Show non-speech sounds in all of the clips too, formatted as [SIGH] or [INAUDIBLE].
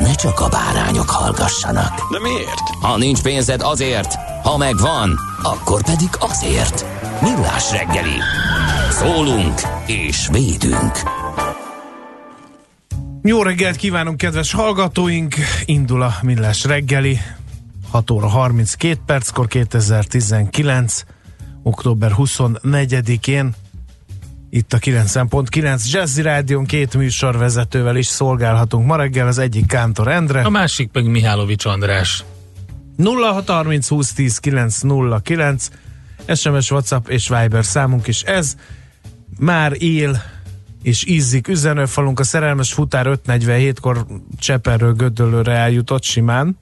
ne csak a bárányok hallgassanak. De miért? Ha nincs pénzed azért, ha megvan, akkor pedig azért. Millás reggeli. Szólunk és védünk. Jó reggelt kívánunk, kedves hallgatóink! Indul a Millás reggeli. 6 óra 32 perckor 2019. október 24-én itt a 9.9 Jazzy Rádion két műsorvezetővel is szolgálhatunk ma reggel, az egyik Kántor Endre. A másik meg Mihálovics András. 0630 20 10 909 SMS, WhatsApp és Viber számunk is ez. Már él és ízzik üzenőfalunk a szerelmes futár 547-kor Cseperről Gödöllőre eljutott simán.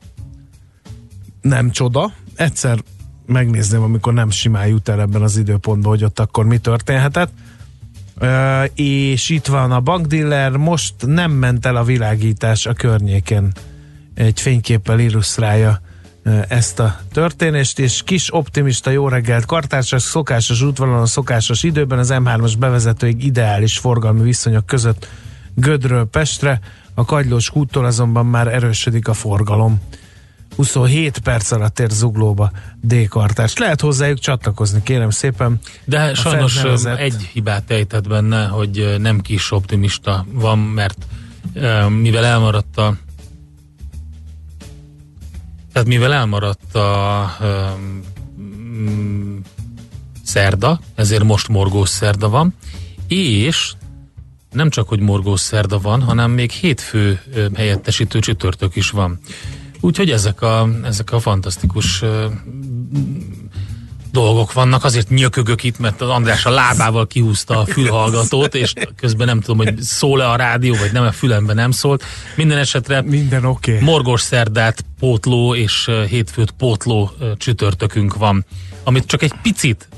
Nem csoda. Egyszer megnézném, amikor nem simán jut el ebben az időpontban, hogy ott akkor mi történhetett. És itt van a bankdiller, most nem ment el a világítás a környéken. Egy fényképpel illusztrálja ezt a történést, és kis optimista jó reggelt kartársak, szokásos útvonalon, szokásos időben az M3-as bevezetőig ideális forgalmi viszonyok között Gödről Pestre, a Kagylós úttól azonban már erősödik a forgalom. 27 perc alatt ér zuglóba D-kartás. Lehet hozzájuk csatlakozni, kérem szépen. De sajnos felnevezett- egy hibát ejtett benne, hogy nem kis optimista van, mert mivel elmaradt a tehát mivel elmaradt a um, szerda, ezért most morgós szerda van, és nem csak, hogy morgós szerda van, hanem még hétfő helyettesítő csütörtök is van. Úgyhogy ezek a, ezek a fantasztikus dolgok vannak, azért nyökögök itt, mert az András a lábával kihúzta a fülhallgatót, és közben nem tudom, hogy szól-e a rádió, vagy nem, a fülemben nem szólt. Minden esetre Minden oké. Okay. morgos szerdát pótló és hétfőt pótló csütörtökünk van, amit csak egy picit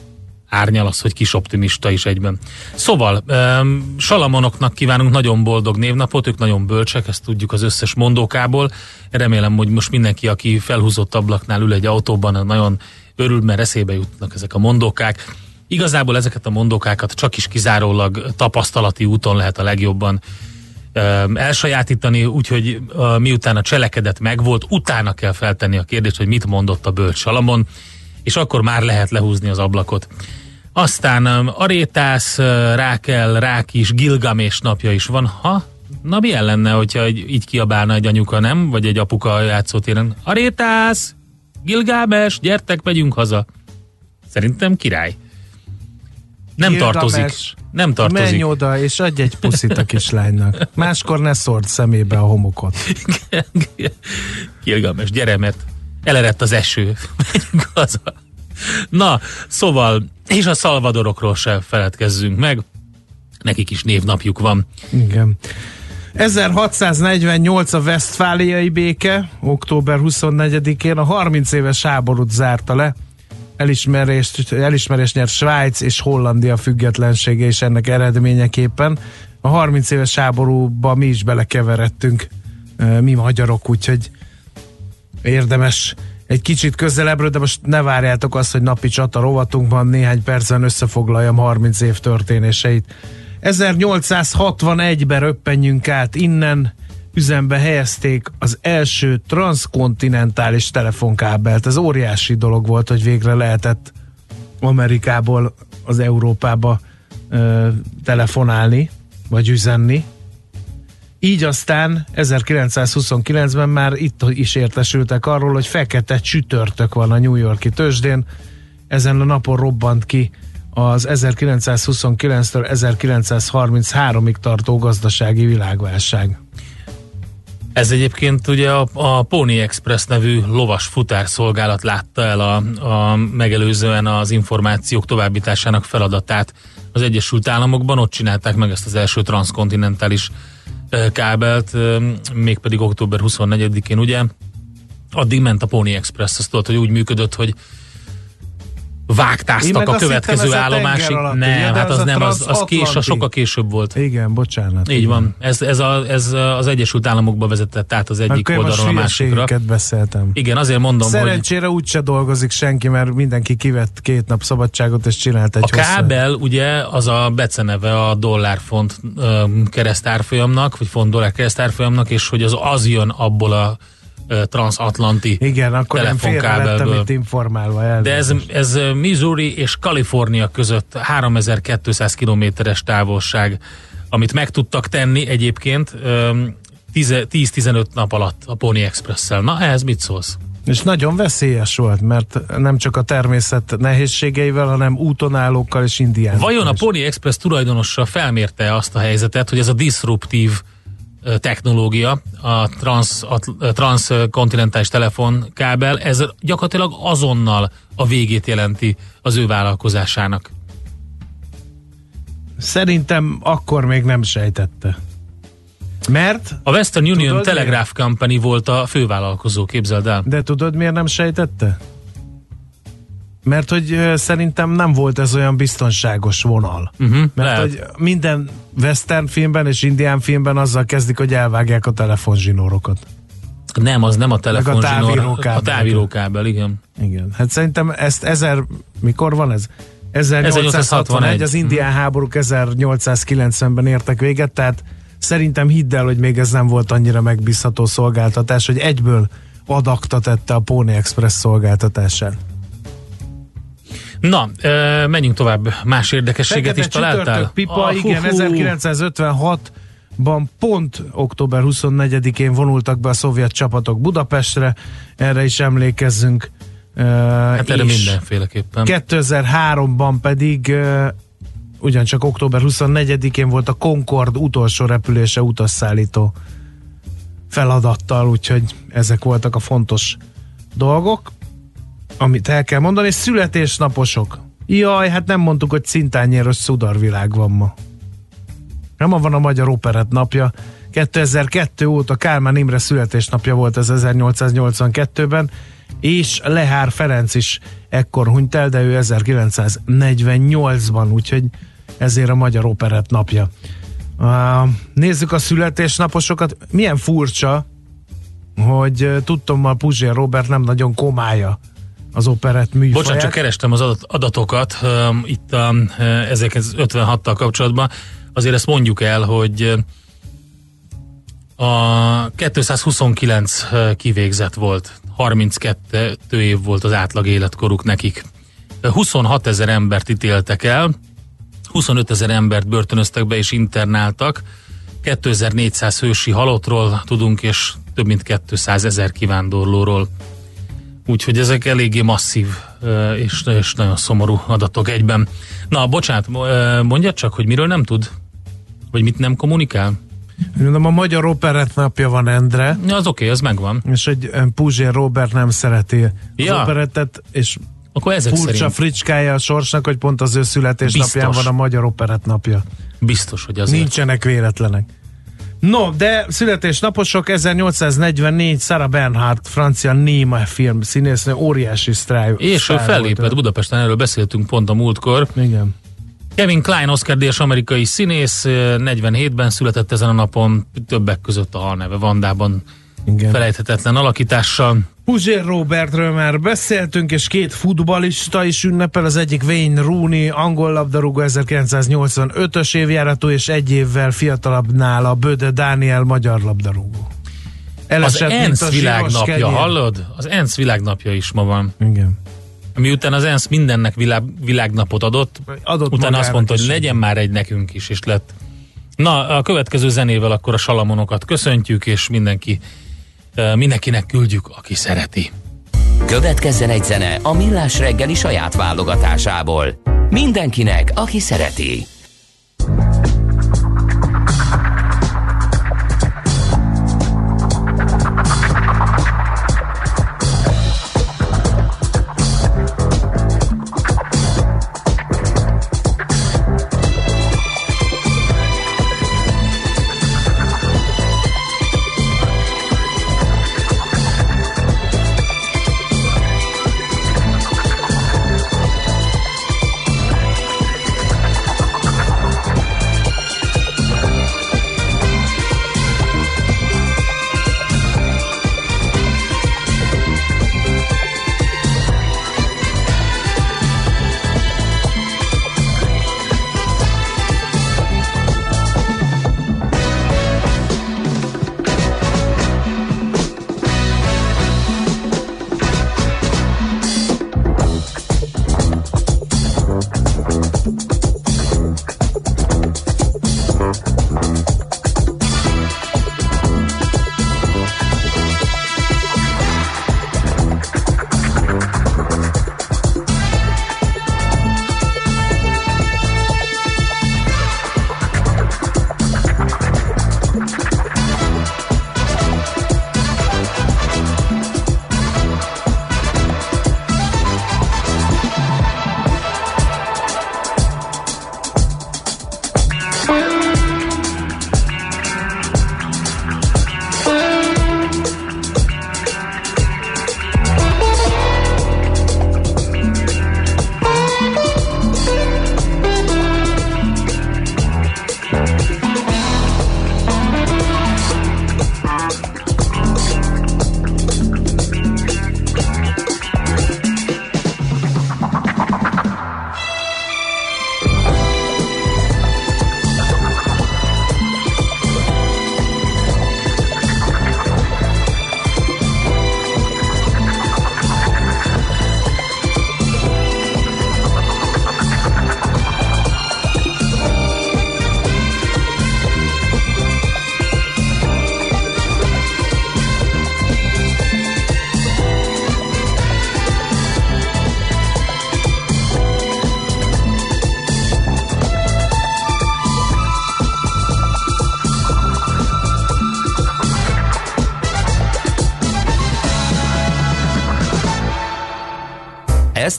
árnyal az, hogy kis optimista is egyben. Szóval, um, Salamonoknak kívánunk nagyon boldog névnapot, ők nagyon bölcsek, ezt tudjuk az összes mondókából. Remélem, hogy most mindenki, aki felhúzott ablaknál ül egy autóban, nagyon örül, mert eszébe jutnak ezek a mondókák. Igazából ezeket a mondókákat csak is kizárólag tapasztalati úton lehet a legjobban elsajátítani, úgyhogy miután a cselekedet megvolt, utána kell feltenni a kérdést, hogy mit mondott a bölcs Salamon, és akkor már lehet lehúzni az ablakot. Aztán um, Arétász, uh, Rákel, Rákis, Gilgamés napja is van. Ha? Na milyen lenne, hogyha egy, így kiabálna egy anyuka, nem? Vagy egy apuka a játszótéren. Arétász! Gilgámes, gyertek, megyünk haza. Szerintem király. Nem Gilgamesh, tartozik. Nem tartozik. Menj oda, és adj egy puszit a kislánynak. Máskor ne szórd szemébe a homokot. Gilgames, gyere, mert elerett az eső. Menjünk haza. Na, szóval, és a szalvadorokról se feledkezzünk meg. Nekik is névnapjuk van. Igen. 1648 a Westfáliai béke, október 24-én a 30 éves háborút zárta le. Elismerést, elismerést nyert Svájc és Hollandia függetlensége is ennek eredményeképpen. A 30 éves háborúba mi is belekeveredtünk, mi magyarok, úgyhogy érdemes egy kicsit közelebbről, de most ne várjátok azt, hogy napi csata rovatunkban néhány percen összefoglaljam 30 év történéseit. 1861-ben röppenjünk át innen, üzembe helyezték az első transzkontinentális telefonkábelt. Ez óriási dolog volt, hogy végre lehetett Amerikából az Európába ö, telefonálni, vagy üzenni. Így aztán 1929-ben már itt is értesültek arról, hogy fekete csütörtök van a New Yorki tőzsdén. Ezen a napon robbant ki az 1929-től 1933-ig tartó gazdasági világválság. Ez egyébként ugye a, a Pony Express nevű lovas futárszolgálat látta el a, a megelőzően az információk továbbításának feladatát az Egyesült Államokban, ott csinálták meg ezt az első transzkontinentális kábelt, mégpedig október 24-én, ugye? Addig ment a Pony Express, azt tudod, hogy úgy működött, hogy vágtáztak a következő állomásig. Alatt, nem, hát az, az nem, az, az kés, a sokkal később volt. Igen, bocsánat. Így igen. van. Ez, ez, a, ez az Egyesült Államokba vezetett át az egyik Akkor oldalról a másikra. beszéltem. Igen, azért mondom, Szerencsére hogy... úgyse dolgozik senki, mert mindenki kivett két nap szabadságot, és csinált egy A kábel, ugye, az a beceneve a dollárfont keresztárfolyamnak, vagy font dollár keresztárfolyamnak, és hogy az az jön abból a transatlanti Igen, akkor itt informálva. Elvégzést. De ez, ez Missouri és Kalifornia között 3200 kilométeres távolság, amit meg tudtak tenni egyébként 10-15 nap alatt a Pony Express-szel. Na, ehhez mit szólsz? És nagyon veszélyes volt, mert nem csak a természet nehézségeivel, hanem útonállókkal és indiánokkal. Vajon a Pony Express tulajdonosa felmérte azt a helyzetet, hogy ez a disruptív technológia, a, trans, a transkontinentális telefonkábel, ez gyakorlatilag azonnal a végét jelenti az ő vállalkozásának. Szerintem akkor még nem sejtette. Mert? A Western Union tudod, Telegraph miért? Company volt a fővállalkozó, képzeld el. De tudod miért nem sejtette? Mert hogy szerintem nem volt ez olyan biztonságos vonal. Uh-huh, Mert lehet. hogy minden western filmben és indián filmben azzal kezdik, hogy elvágják a telefonzsinórokat. Nem, az nem a telefonzsinór, a távírókábel, igen. Igen, hát szerintem ezt ezer, mikor van ez? 1861, az indián uh-huh. háborúk 1890-ben értek véget, tehát szerintem hidd el, hogy még ez nem volt annyira megbízható szolgáltatás, hogy egyből adakta tette a Pony Express szolgáltatását. Na, menjünk tovább. Más érdekességet Fekete is találtál? Pipa, ah, igen, 1956 ban pont október 24-én vonultak be a szovjet csapatok Budapestre, erre is emlékezzünk. Hát erre mindenféleképpen. 2003-ban pedig ugyancsak október 24-én volt a Concord utolsó repülése utasszállító feladattal, úgyhogy ezek voltak a fontos dolgok amit el kell mondani, és születésnaposok. Jaj, hát nem mondtuk, hogy cintányéros szudarvilág van ma. Nem van a Magyar Operett napja. 2002 óta Kálmán Imre születésnapja volt ez 1882-ben, és Lehár Ferenc is ekkor hunyt el, de ő 1948-ban, úgyhogy ezért a Magyar Operett napja. Uh, nézzük a születésnaposokat. Milyen furcsa, hogy tudtommal Puzsér Robert nem nagyon komája az operett műfaját. Bocsánat, csak kerestem az adatokat um, itt uh, 1956-tal kapcsolatban. Azért ezt mondjuk el, hogy a 229 kivégzett volt, 32 év volt az átlag életkoruk nekik. 26 ezer embert ítéltek el, 25 ezer embert börtönöztek be és internáltak, 2400 hősi halottról tudunk, és több mint 200 ezer kivándorlóról. Úgyhogy ezek eléggé masszív és, és nagyon szomorú adatok egyben. Na, bocsánat, mondja csak, hogy miről nem tud? Vagy mit nem kommunikál? Mondom, a Magyar Operett napja van, Endre. Ja, az oké, okay, az megvan. És hogy Puzsér Robert nem szereti ja. az operettet, és akkor ezek furcsa szerint. fricskája a sorsnak, hogy pont az ő születésnapján van a Magyar Operett napja. Biztos, hogy azért. Nincsenek véletlenek. No, de születésnaposok 1844 Sarah Bernhardt, francia néma film színésznő, óriási sztráj. És ő fellépett Budapesten, erről beszéltünk pont a múltkor. Igen. Kevin Klein, Oscar díjas amerikai színész, 47-ben született ezen a napon, többek között a halneve Vandában Igen. felejthetetlen alakítással. Puzsér Robertről már beszéltünk, és két futbalista is ünnepel, az egyik Wayne Rooney, angol labdarúgó 1985-ös évjáratú, és egy évvel fiatalabb nála Böde Dániel, magyar labdarúgó. Elesett, az ENSZ világnapja, kenyér. hallod? Az ENSZ világnapja is ma van. Igen. Miután az ENSZ mindennek világ, világnapot adott, adott utána azt mondta, hogy legyen már egy nekünk is, és lett Na, a következő zenével akkor a salamonokat köszöntjük, és mindenki, mindenkinek küldjük, aki szereti. Következzen egy zene a Millás reggeli saját válogatásából. Mindenkinek, aki szereti.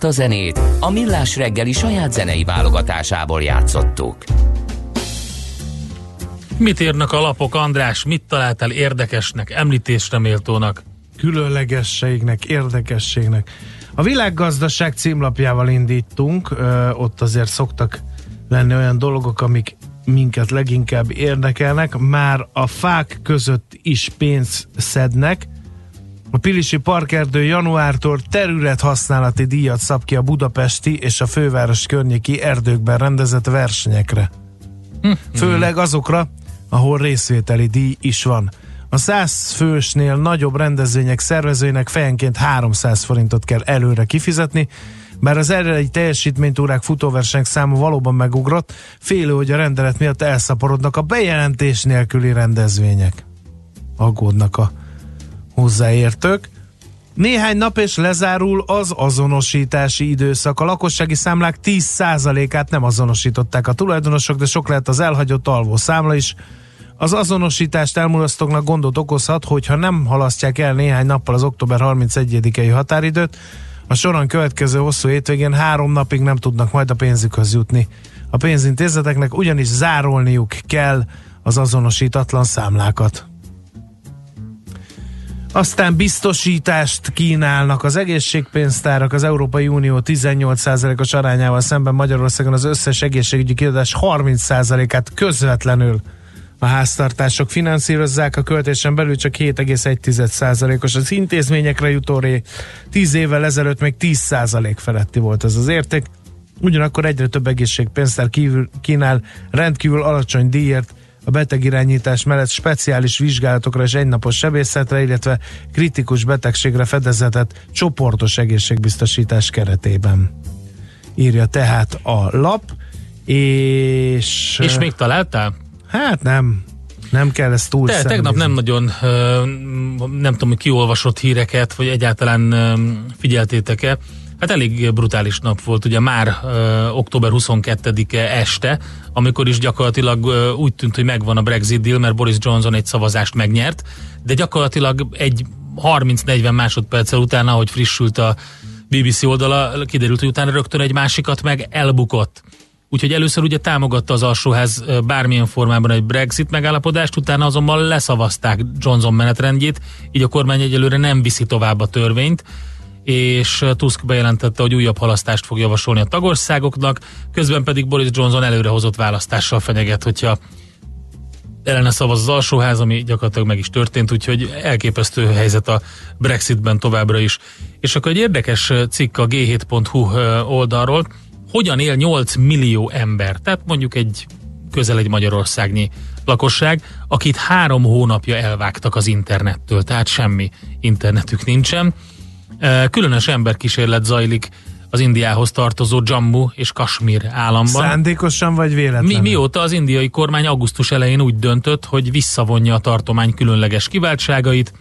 Ezt a zenét a Millás reggeli saját zenei válogatásából játszottuk. Mit írnak a lapok, András? Mit találtál érdekesnek, említésre méltónak? Különlegességnek, érdekességnek. A világgazdaság címlapjával indítunk, ö, ott azért szoktak lenni olyan dolgok, amik minket leginkább érdekelnek. Már a fák között is pénzt szednek, Pilisi Parkerdő januártól terület használati díjat szab ki a budapesti és a főváros környéki erdőkben rendezett versenyekre. Főleg azokra, ahol részvételi díj is van. A 100 fősnél nagyobb rendezvények szervezőinek fejenként 300 forintot kell előre kifizetni, bár az eredeti teljesítménytúrák futóversenyek száma valóban megugrott, félő, hogy a rendelet miatt elszaporodnak a bejelentés nélküli rendezvények. Aggódnak a hozzáértők. Néhány nap és lezárul az azonosítási időszak. A lakossági számlák 10%-át nem azonosították a tulajdonosok, de sok lehet az elhagyott alvó számla is. Az azonosítást elmulasztóknak gondot okozhat, hogyha nem halasztják el néhány nappal az október 31-i határidőt, a soron következő hosszú hétvégén három napig nem tudnak majd a pénzükhöz jutni. A pénzintézeteknek ugyanis zárolniuk kell az azonosítatlan számlákat. Aztán biztosítást kínálnak az egészségpénztárak az Európai Unió 18%-os arányával szemben Magyarországon az összes egészségügyi kiadás 30%-át közvetlenül a háztartások finanszírozzák, a költésen belül csak 7,1%-os az intézményekre jutó ré. 10 évvel ezelőtt még 10% feletti volt ez az érték. Ugyanakkor egyre több egészségpénztár kívül, kínál rendkívül alacsony díjért a betegirányítás mellett speciális vizsgálatokra és egynapos sebészetre, illetve kritikus betegségre fedezetett csoportos egészségbiztosítás keretében. Írja tehát a lap, és... És még találtál? Hát nem. Nem kell ezt túl Te, tegnap nem nagyon, nem tudom, hogy kiolvasott híreket, vagy egyáltalán figyeltétek-e. Hát elég brutális nap volt, ugye már ö, október 22-e este, amikor is gyakorlatilag ö, úgy tűnt, hogy megvan a Brexit deal, mert Boris Johnson egy szavazást megnyert, de gyakorlatilag egy 30-40 másodperccel utána, ahogy frissült a BBC oldala, kiderült, hogy utána rögtön egy másikat meg elbukott. Úgyhogy először ugye támogatta az alsóház bármilyen formában egy Brexit megállapodást, utána azonban leszavazták Johnson menetrendjét, így a kormány egyelőre nem viszi tovább a törvényt, és Tusk bejelentette, hogy újabb halasztást fog javasolni a tagországoknak, közben pedig Boris Johnson előrehozott választással fenyeget, hogyha ellene szavaz az alsóház, ami gyakorlatilag meg is történt, úgyhogy elképesztő helyzet a Brexitben továbbra is. És akkor egy érdekes cikk a g7.hu oldalról, hogyan él 8 millió ember, tehát mondjuk egy közel egy Magyarországnyi lakosság, akit három hónapja elvágtak az internettől, tehát semmi internetük nincsen. Különös emberkísérlet zajlik az Indiához tartozó Jammu és Kashmir államban. Szándékosan vagy véletlenül? Mi, mióta az indiai kormány augusztus elején úgy döntött, hogy visszavonja a tartomány különleges kiváltságait,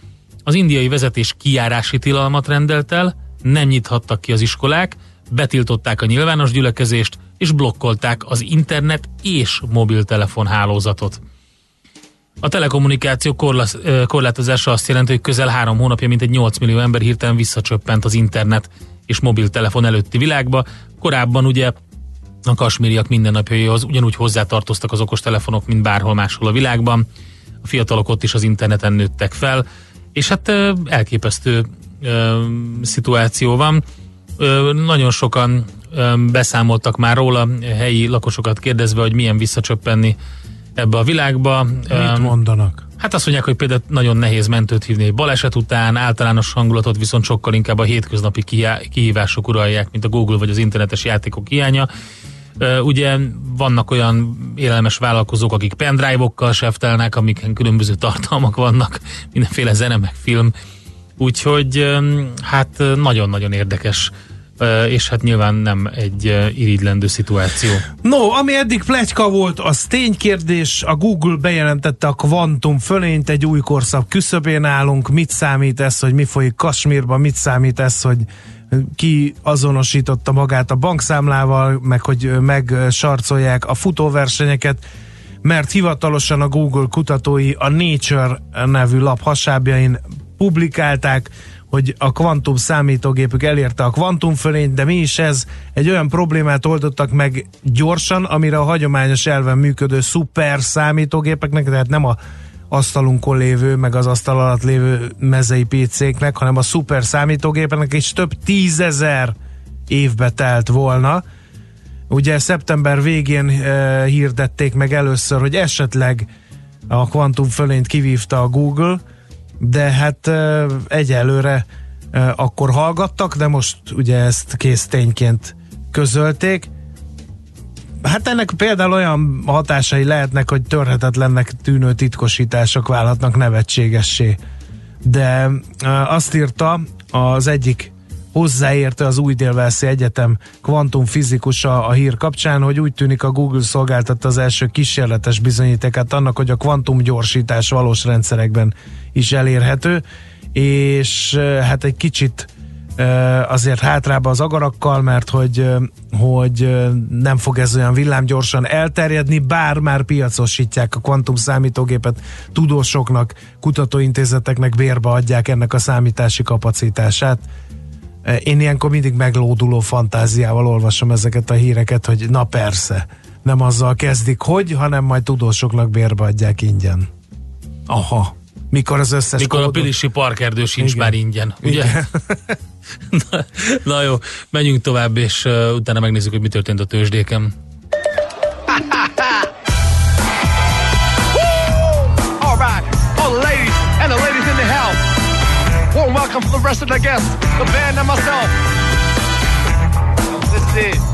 az indiai vezetés kiárási tilalmat rendelt el, nem nyithattak ki az iskolák, betiltották a nyilvános gyülekezést, és blokkolták az internet és mobiltelefon hálózatot. A telekommunikáció korlász, korlátozása azt jelenti, hogy közel három hónapja mint egy 8 millió ember hirtelen visszacsöppent az internet és mobiltelefon előtti világba. Korábban ugye a kasmíriak mindennapjaihoz ugyanúgy hozzátartoztak az okostelefonok, mint bárhol máshol a világban. A fiatalok ott is az interneten nőttek fel, és hát elképesztő ö, szituáció van. Ö, nagyon sokan ö, beszámoltak már róla, helyi lakosokat kérdezve, hogy milyen visszacsöppenni ebbe a világba. Mit mondanak? Hát azt mondják, hogy például nagyon nehéz mentőt hívni egy baleset után, általános hangulatot viszont sokkal inkább a hétköznapi kihívások uralják, mint a Google vagy az internetes játékok hiánya. Ugye vannak olyan élelmes vállalkozók, akik pendrive-okkal seftelnek, amiken különböző tartalmak vannak, mindenféle zene meg film. Úgyhogy hát nagyon-nagyon érdekes és hát nyilván nem egy irigylendő szituáció. No, ami eddig pletyka volt, az ténykérdés. A Google bejelentette a kvantum fölényt, egy új korszak küszöbén állunk. Mit számít ez, hogy mi folyik Kasmírban? Mit számít ez, hogy ki azonosította magát a bankszámlával, meg hogy megsarcolják a futóversenyeket, mert hivatalosan a Google kutatói a Nature nevű lap hasábjain publikálták, hogy a kvantum számítógépük elérte a kvantum fölényt, de mi is ez? Egy olyan problémát oldottak meg gyorsan, amire a hagyományos elven működő szuper számítógépeknek, tehát nem a asztalunkon lévő, meg az asztal alatt lévő mezei PC-knek, hanem a szuper számítógépeknek is több tízezer évbe telt volna. Ugye szeptember végén e, hirdették meg először, hogy esetleg a kvantum fölényt kivívta a Google, de hát egyelőre akkor hallgattak, de most ugye ezt kész tényként közölték. Hát ennek például olyan hatásai lehetnek, hogy törhetetlennek tűnő titkosítások válhatnak nevetségessé. De azt írta az egyik hozzáérte az új Délvelszi Egyetem kvantumfizikusa a hír kapcsán, hogy úgy tűnik a Google szolgáltatta az első kísérletes bizonyítékát annak, hogy a kvantumgyorsítás valós rendszerekben is elérhető, és hát egy kicsit azért hátrába az agarakkal, mert hogy, hogy nem fog ez olyan villámgyorsan elterjedni, bár már piacosítják a kvantum számítógépet, tudósoknak, kutatóintézeteknek bérbe adják ennek a számítási kapacitását. Én ilyenkor mindig meglóduló fantáziával olvasom ezeket a híreket, hogy na persze, nem azzal kezdik, hogy, hanem majd tudósoknak bérbe adják ingyen. Aha. Mikor az összes Mikor kódot... a Pilisi parkerdő sincs Igen. már ingyen, ugye? Igen. [LAUGHS] na, na jó, menjünk tovább, és uh, utána megnézzük, hogy mi történt a tőzsdéken. Warm welcome for the rest of the guests, the band and myself. This is it.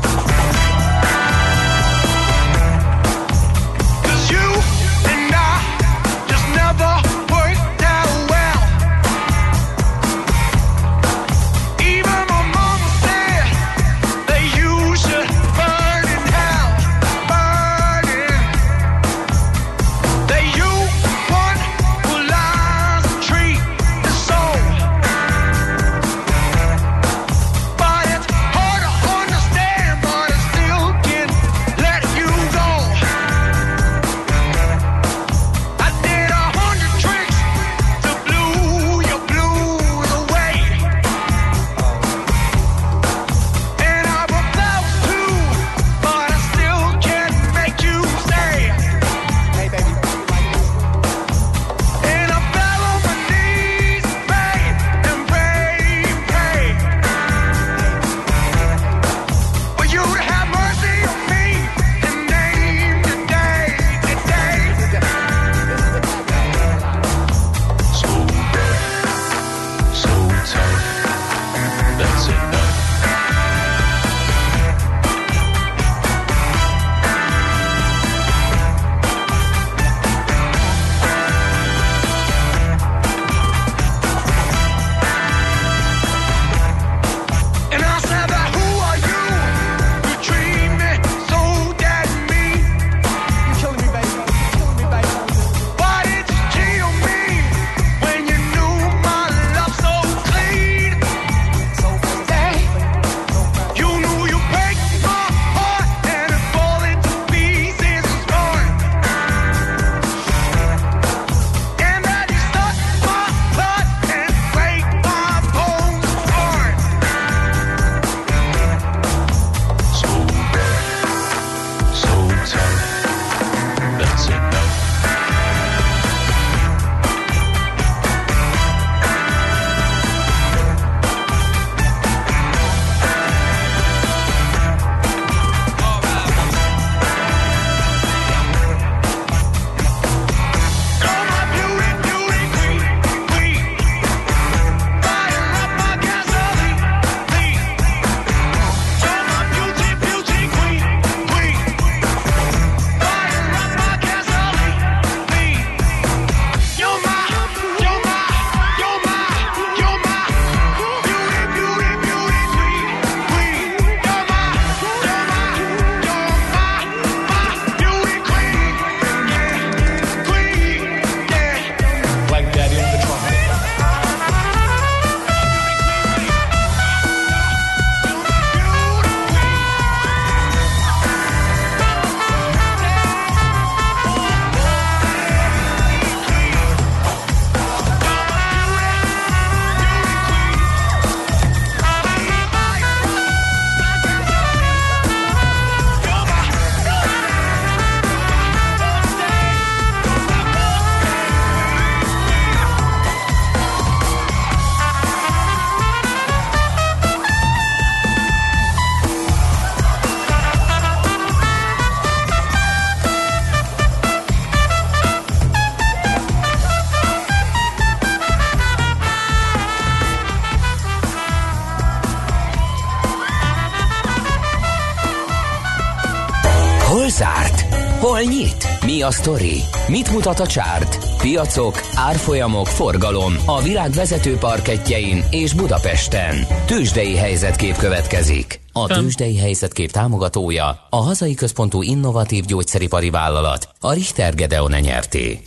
A sztori? Mit mutat a csárt? Piacok, árfolyamok, forgalom a világ vezető parketjein és Budapesten. Tősdei helyzetkép következik. A Tősdei helyzetkép támogatója a hazai központú innovatív gyógyszeripari vállalat, a Richter Gedeon nyerté.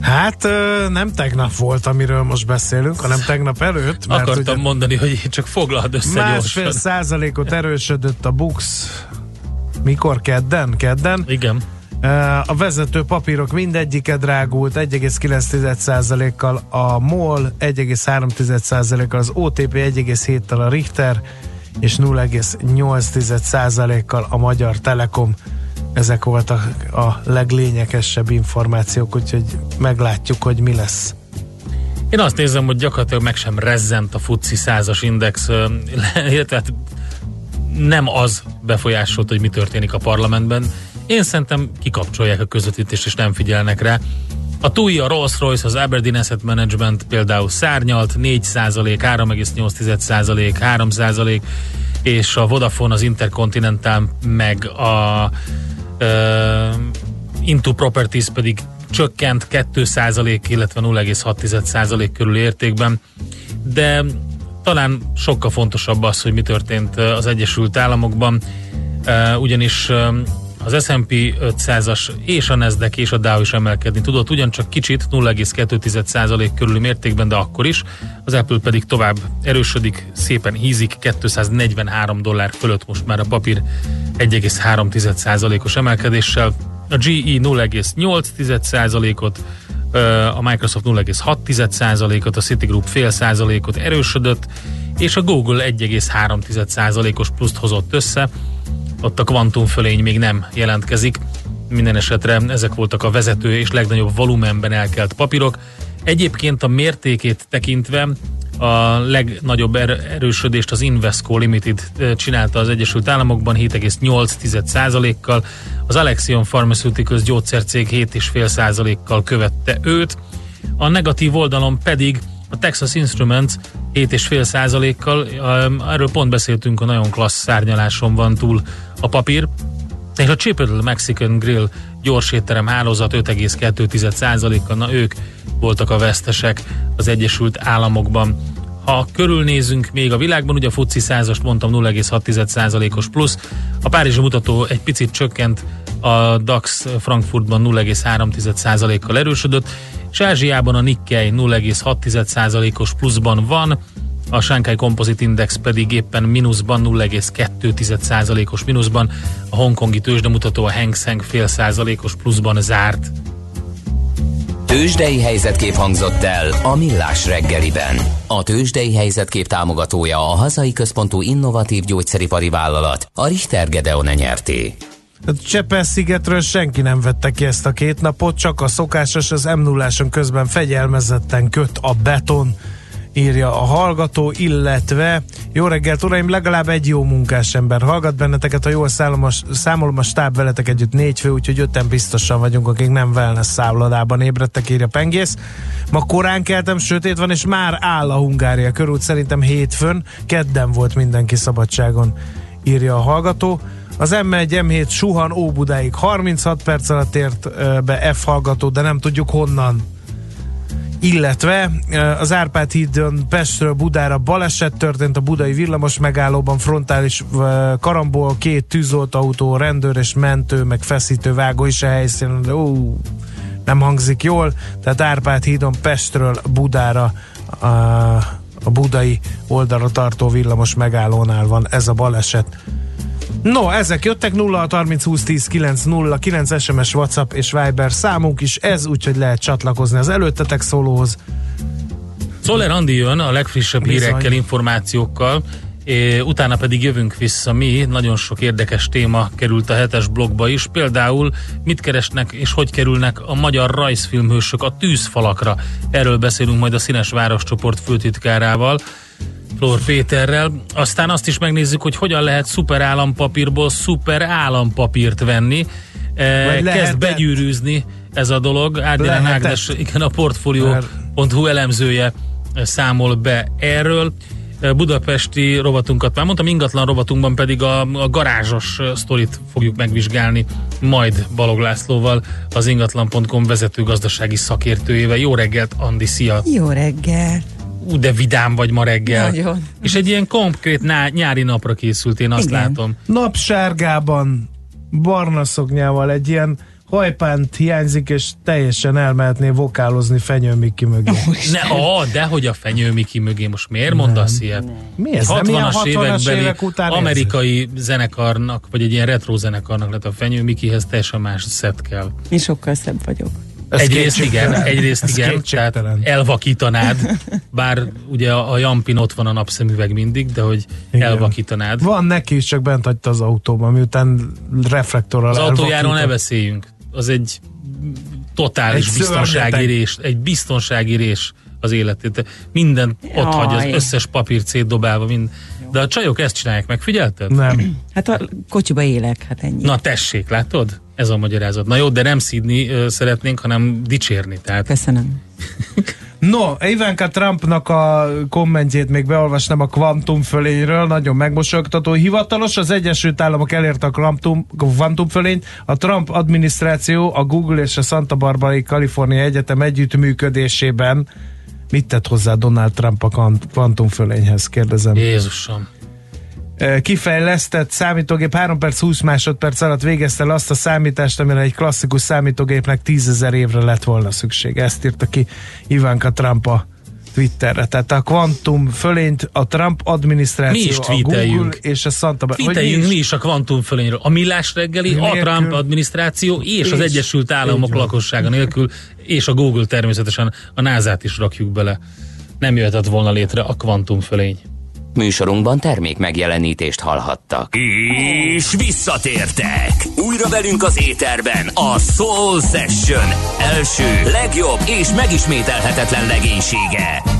Hát nem tegnap volt, amiről most beszélünk, hanem tegnap előtt. Mert Akartam ugye mondani, hogy csak foglald össze másfél gyorsan. százalékot erősödött a Bux. Mikor? Kedden? Kedden. Igen. Ö, A vezető papírok mindegyike drágult 1,9%-kal, a MOL 1,3%-kal, az OTP 1,7-tel a Richter, és 0,8%-kal a Magyar Telekom. Ezek voltak a leglényegesebb információk, úgyhogy meglátjuk, hogy mi lesz. Én azt nézem, hogy gyakorlatilag meg sem rezzent a FUCI százas index, illetve [LAUGHS] nem az befolyásolt, hogy mi történik a parlamentben. Én szerintem kikapcsolják a közvetítést és nem figyelnek rá. A TUI, a Rolls-Royce, az Aberdeen Asset Management például szárnyalt, 4% 3,8 3 és a Vodafone, az Intercontinental meg a uh, Into Properties pedig csökkent 2% illetve 0,6 körül értékben, de talán sokkal fontosabb az, hogy mi történt az Egyesült Államokban, ugyanis az S&P 500-as és a Nasdaq és a Dow is emelkedni tudott, ugyancsak kicsit 0,2% körüli mértékben, de akkor is. Az Apple pedig tovább erősödik, szépen hízik, 243 dollár fölött most már a papír 1,3%-os emelkedéssel. A GE 0,8%-ot, a Microsoft 0,6%-ot, a Citigroup fél százalékot erősödött, és a Google 1,3%-os pluszt hozott össze, ott a kvantum fölény még nem jelentkezik. Minden esetre ezek voltak a vezető és legnagyobb volumenben elkelt papírok. Egyébként a mértékét tekintve a legnagyobb er- erősödést az Invesco Limited csinálta az Egyesült Államokban 7,8%-kal, az Alexion Pharmaceuticals gyógyszercég 7,5%-kal követte őt, a negatív oldalon pedig a Texas Instruments 7,5%-kal, erről pont beszéltünk, a nagyon klassz szárnyaláson van túl a papír, és a Chipotle Mexican Grill gyors étterem hálózat 5,2%-kal, na ők voltak a vesztesek az Egyesült Államokban. Ha körülnézünk még a világban, ugye a FUCI 100 mondtam 0,6%-os plusz, a Párizsi mutató egy picit csökkent, a DAX Frankfurtban 0,3%-kal erősödött, és Ázsiában a Nikkei 0,6%-os pluszban van, a Shanghai Composite Index pedig éppen mínuszban 0,2%-os mínuszban, a hongkongi tőzsdemutató a Hang Seng fél százalékos pluszban zárt. Tőzsdei helyzetkép hangzott el a Millás reggeliben. A Tőzsdei helyzetkép támogatója a hazai központú innovatív gyógyszeripari vállalat, a Richter Gedeon nyerté. Csepel-szigetről senki nem vette ki ezt a két napot, csak a szokásos, az m 0 közben fegyelmezetten köt a beton, írja a hallgató, illetve jó reggelt, uraim, legalább egy jó munkás ember hallgat benneteket, ha jól számolom számolom a stáb veletek együtt négy fő, úgyhogy öten biztosan vagyunk, akik nem wellness szállodában ébredtek, írja Pengész. Ma korán keltem, sötét van, és már áll a Hungária körút, szerintem hétfőn, kedden volt mindenki szabadságon, írja a hallgató. Az M1 M7 suhan Óbudáig 36 perc alatt ért be F hallgató, de nem tudjuk honnan. Illetve az Árpád hídon Pestről Budára baleset történt a budai villamos megállóban frontális karamból két tűzoltautó, rendőr és mentő, meg feszítő vágó is a helyszínen, ú, nem hangzik jól, tehát Árpád hídon Pestről Budára a, a budai oldalra tartó villamos megállónál van ez a baleset. No, ezek jöttek 0 30 20 10 9 0 9 SMS, WhatsApp és Viber számunk is ez, úgyhogy lehet csatlakozni az előttetek szólóhoz. Szoller Andi jön a legfrissebb Bizony. hírekkel, információkkal, é, utána pedig jövünk vissza mi, nagyon sok érdekes téma került a hetes blogba is, például mit keresnek és hogy kerülnek a magyar rajzfilmhősök a tűzfalakra. Erről beszélünk majd a Színes Város csoport főtitkárával, Flor Péterrel. Aztán azt is megnézzük, hogy hogyan lehet szuper állampapírból szuper állampapírt venni. E, Vagy kezd begyűrűzni ez a dolog. Lehetett. Ágnes, igen, a Portfolio.hu elemzője számol be erről. budapesti rovatunkat már mondtam, ingatlan rovatunkban pedig a, a garázsos sztorit fogjuk megvizsgálni, majd Balog Lászlóval, az ingatlan.com vezető gazdasági szakértőjével. Jó reggelt, Andi, szia! Jó reggel! Ú, de vidám vagy ma reggel. Nagyon. És egy ilyen konkrét ná- nyári napra készült, én azt Igen. látom. Napsárgában, barna szoknyával egy ilyen hajpánt hiányzik, és teljesen elmehetné vokálozni Fenyő Miki mögé. Ne, ó, de hogy a fenyő Miki mögé, most miért mondasz ilyet? Mi ez? Nem ilyen 60-as 60-as évekbeli évek után érzi? amerikai zenekarnak, vagy egy ilyen retro zenekarnak lett a fenyő Mikihez teljesen más szett kell. Én sokkal szebb vagyok. Ez egyrészt igen, egyrészt Ez igen, tehát elvakítanád, bár ugye a, a Jampin ott van a napszemüveg mindig, de hogy Igen. elvakítanád. Van neki is, csak bent hagyta az autóban, miután reflektorral Az autójáról ne elvakított. beszéljünk. Az egy totális Egy biztonsági szörnyeteg. rés, egy biztonsági rés az életét. Minden ott hagy, az összes papírt szétdobálva. Mind. De a csajok ezt csinálják meg, figyelted? Nem. Hát a kocsiba élek, hát ennyi. Na tessék, látod? Ez a magyarázat. Na jó, de nem szídni ö, szeretnénk, hanem dicsérni. Tehát Köszönöm. [LAUGHS] No, Ivanka Trumpnak a kommentjét még beolvasnám a kvantum fölényről, nagyon megmosolyogtató. Hivatalos, az Egyesült Államok elérte a kvantum, kvantum fölényt, a Trump adminisztráció a Google és a Santa Barbarai Kalifornia Egyetem együttműködésében Mit tett hozzá Donald Trump a kvant- kvantum fölényhez, kérdezem. Jézusom. Kifejlesztett számítógép 3 perc 20 másodperc alatt végezte el azt a számítást, amire egy klasszikus számítógépnek 10 évre lett volna szükség. Ezt írta ki Ivanka Trump a Twitterre. Tehát a kvantum fölényt a Trump adminisztráció, Mi is a Google és a Santa Barbara. Fiteljünk mi is a kvantum fölényről. A millás reggeli, a Nélkül. Trump adminisztráció és az És- Egyesült Államok lakossága nélkül, és a Google természetesen a NASA-t is rakjuk bele. Nem jöhetett volna létre a kvantum fölény. Műsorunkban termék megjelenítést hallhattak. És visszatértek! Újra velünk az éterben a Soul Session első, legjobb és megismételhetetlen legénysége.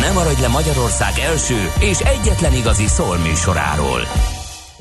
Ne maradj le Magyarország első és egyetlen igazi soul műsoráról.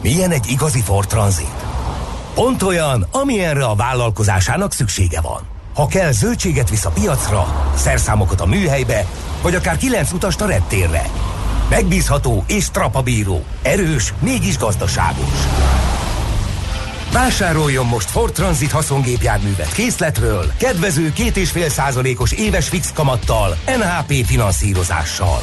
Milyen egy igazi Ford Transit? Pont olyan, amilyenre a vállalkozásának szüksége van. Ha kell, zöldséget visz a piacra, szerszámokat a műhelybe, vagy akár kilenc utast a reptérre. Megbízható és strapabíró. Erős, mégis gazdaságos. Vásároljon most Ford Transit haszongépjárművet készletről, kedvező 2,5 százalékos éves fix kamattal, NHP finanszírozással.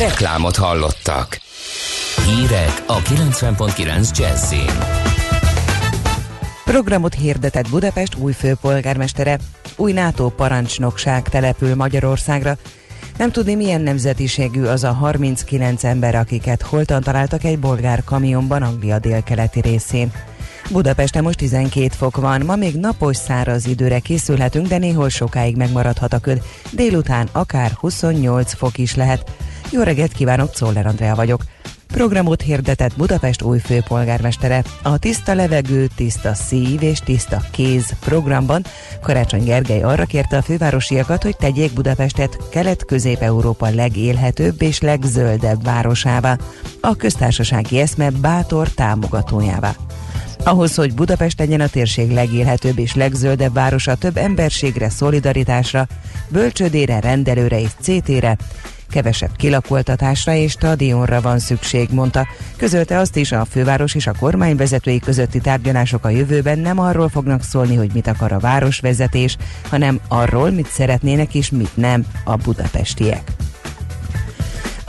Reklámot hallottak. Hírek a 90.9 Jazzin. Programot hirdetett Budapest új főpolgármestere. Új NATO parancsnokság települ Magyarországra. Nem tudni milyen nemzetiségű az a 39 ember, akiket holtan találtak egy bolgár kamionban Anglia délkeleti részén. Budapesten most 12 fok van, ma még napos száraz időre készülhetünk, de néhol sokáig megmaradhat a köd. Délután akár 28 fok is lehet. Jó reggelt kívánok, Czoller Andrea vagyok. Programot hirdetett Budapest új főpolgármestere. A Tiszta levegő, tiszta szív és tiszta kéz programban Karácsony Gergely arra kérte a fővárosiakat, hogy tegyék Budapestet Kelet-Közép-Európa legélhetőbb és legzöldebb városává, a köztársasági eszme bátor támogatójává. Ahhoz, hogy Budapest legyen a térség legélhetőbb és legzöldebb városa, több emberségre, szolidaritásra, bölcsödére, rendelőre és CT-re, kevesebb kilakoltatásra és stadionra van szükség, mondta. Közölte azt is, a főváros és a kormány vezetői közötti tárgyalások a jövőben nem arról fognak szólni, hogy mit akar a városvezetés, hanem arról, mit szeretnének és mit nem a budapestiek.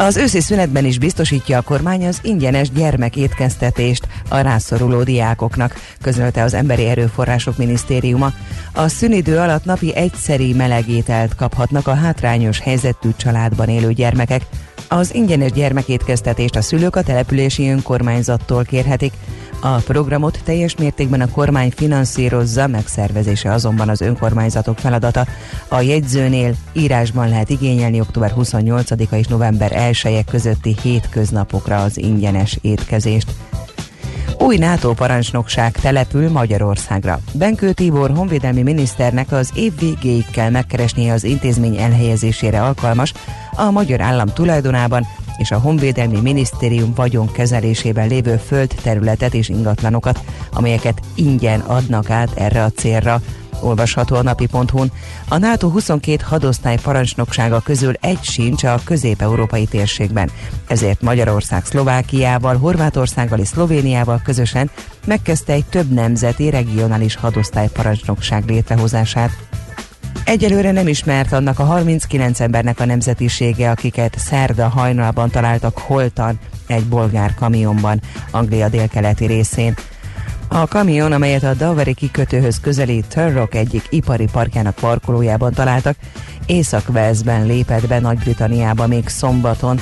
Az őszi szünetben is biztosítja a kormány az ingyenes gyermekétkeztetést a rászoruló diákoknak, közölte az Emberi Erőforrások Minisztériuma. A szünidő alatt napi egyszeri melegételt kaphatnak a hátrányos helyzetű családban élő gyermekek. Az ingyenes gyermekétkeztetést a szülők a települési önkormányzattól kérhetik. A programot teljes mértékben a kormány finanszírozza, megszervezése azonban az önkormányzatok feladata. A jegyzőnél írásban lehet igényelni október 28-a és november 1 közötti hétköznapokra az ingyenes étkezést. Új NATO parancsnokság települ Magyarországra. Benkő Tibor honvédelmi miniszternek az év végéig kell megkeresnie az intézmény elhelyezésére alkalmas, a magyar állam tulajdonában és a Honvédelmi Minisztérium vagyon kezelésében lévő földterületet és ingatlanokat, amelyeket ingyen adnak át erre a célra olvasható a napi.hu-n. A NATO 22 hadosztály parancsnoksága közül egy sincs a közép-európai térségben. Ezért Magyarország Szlovákiával, Horvátországgal és Szlovéniával közösen megkezdte egy több nemzeti regionális hadosztály parancsnokság létrehozását. Egyelőre nem ismert annak a 39 embernek a nemzetisége, akiket szerda hajnalban találtak holtan egy bolgár kamionban, Anglia délkeleti részén. A kamion, amelyet a Daveri kikötőhöz közeli Turrock egyik ipari parkjának parkolójában találtak, Észak-Velszben lépett be Nagy-Britanniába még szombaton.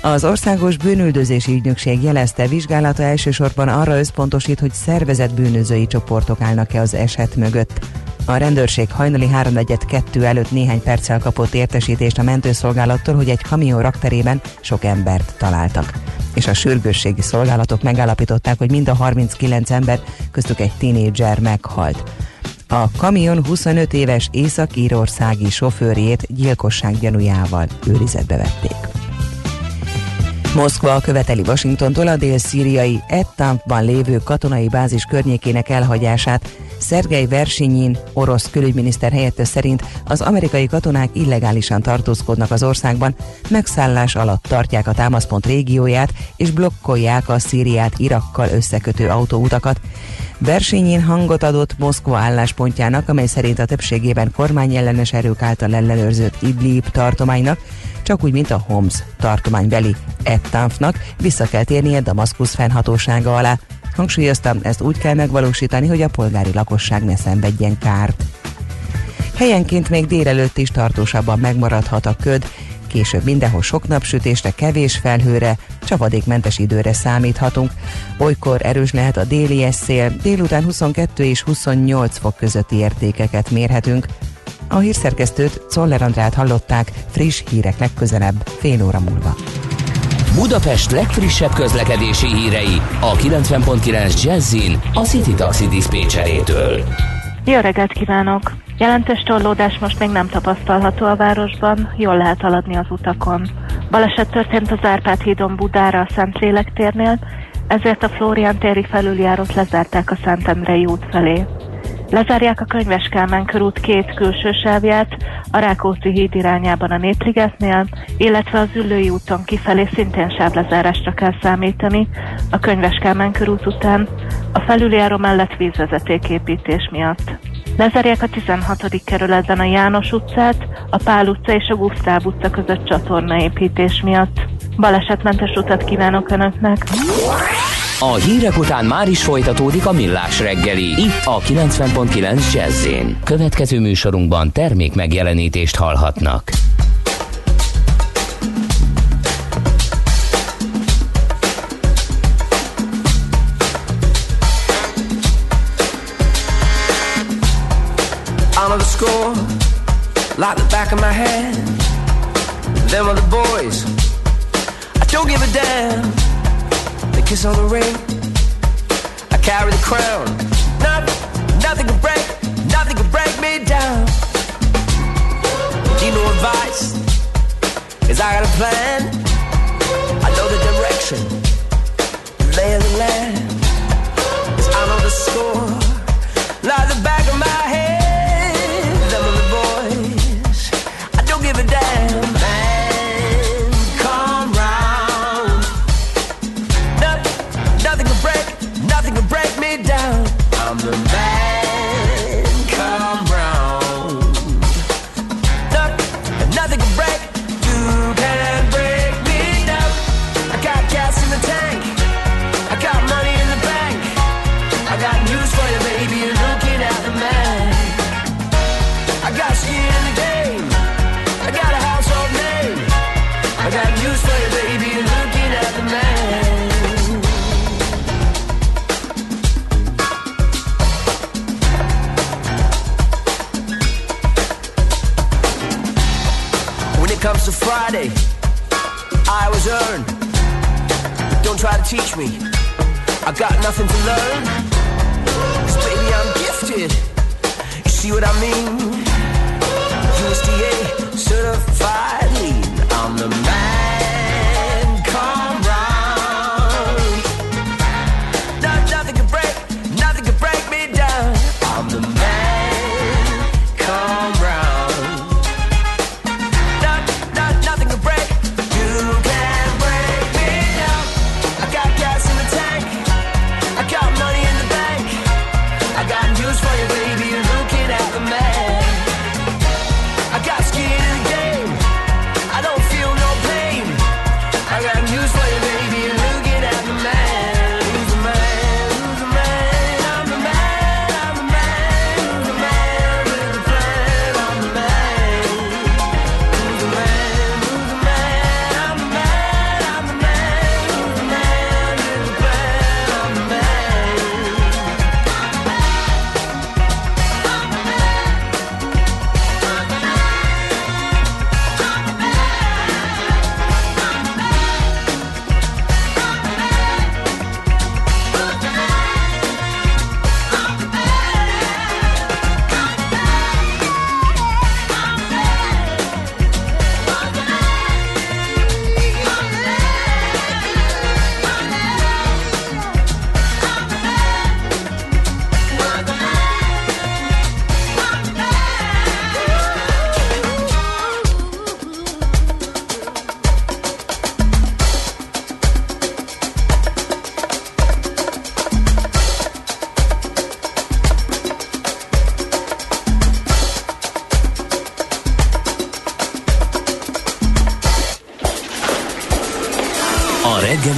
Az Országos Bűnüldözési Ügynökség jelezte, vizsgálata elsősorban arra összpontosít, hogy szervezett bűnözői csoportok állnak-e az eset mögött. A rendőrség hajnali 3.42 előtt néhány perccel kapott értesítést a mentőszolgálattól, hogy egy kamion rakterében sok embert találtak. És a sürgősségi szolgálatok megállapították, hogy mind a 39 ember, köztük egy tinédzser meghalt. A kamion 25 éves észak-írországi sofőrjét gyilkosság gyanújával őrizetbe vették. Moszkva követeli Washingtontól a dél-szíriai Ettampban lévő katonai bázis környékének elhagyását, Szergej Versinyin, orosz külügyminiszter helyettes szerint az amerikai katonák illegálisan tartózkodnak az országban, megszállás alatt tartják a támaszpont régióját és blokkolják a Szíriát Irakkal összekötő autóutakat. Versinyin hangot adott Moszkva álláspontjának, amely szerint a többségében kormányellenes erők által ellenőrzött Idlib tartománynak, csak úgy, mint a Homs tartománybeli Ettanfnak vissza kell térnie Damaszkusz fennhatósága alá. Hangsúlyoztam, ezt úgy kell megvalósítani, hogy a polgári lakosság ne szenvedjen kárt. Helyenként még délelőtt is tartósabban megmaradhat a köd, később mindenhol sok napsütésre, kevés felhőre, csapadékmentes időre számíthatunk. Olykor erős lehet a déli szél, délután 22 és 28 fok közötti értékeket mérhetünk. A hírszerkesztőt Czoller Andrát hallották, friss hírek legközelebb, fél óra múlva. Budapest legfrissebb közlekedési hírei a 90.9 Jazzin a City Taxi Dispécsejétől. Jó reggelt kívánok! Jelentős torlódás most még nem tapasztalható a városban, jól lehet haladni az utakon. Baleset történt az Árpád hídon Budára a Szentlélek térnél, ezért a Flórián téri felüljárót lezárták a Szentendrei út felé. Lezárják a Könyves Kálmán körút két külső sávját, a Rákóczi híd irányában a Népligetnél, illetve az Üllői úton kifelé szintén sávlezárásra kell számítani, a Könyves Kálmán körút után, a felüljáró mellett vízvezetéképítés miatt. Lezárják a 16. kerületben a János utcát, a Pál utca és a Gusztáv utca között csatornaépítés miatt. Balesetmentes utat kívánok Önöknek! A hírek után már is folytatódik a millás reggeli, itt a 90.9 jazz Következő műsorunkban termék megjelenítést hallhatnak. I know the score like the back of my hand. Them are the boys. I don't give a damn. kiss on the ring. I carry the crown. Nothing, nothing can break, nothing can break me down. Need no advice, cause I got a plan. I know the direction, the lay of the land. Cause I know the score, lies the back of my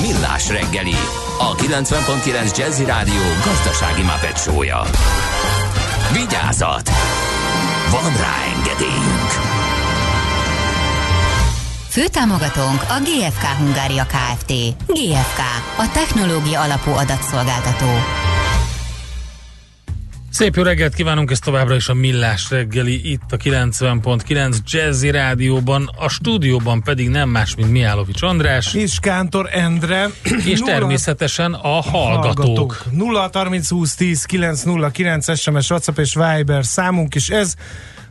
Millás reggeli, a 90.9 Jazzy Rádió gazdasági mapetsója. Vigyázat! Van rá engedélyünk! Főtámogatónk a GFK Hungária Kft. GFK, a technológia alapú adatszolgáltató. Szép jó reggelt kívánunk, ez továbbra is a Millás reggeli, itt a 90.9 Jazzy Rádióban, a stúdióban pedig nem más, mint Miálovics András, És Kántor Endre. [CLEARS THROAT] és természetesen a hallgatók. 0 30 20 10 909 SMS, WhatsApp és Viber számunk is ez.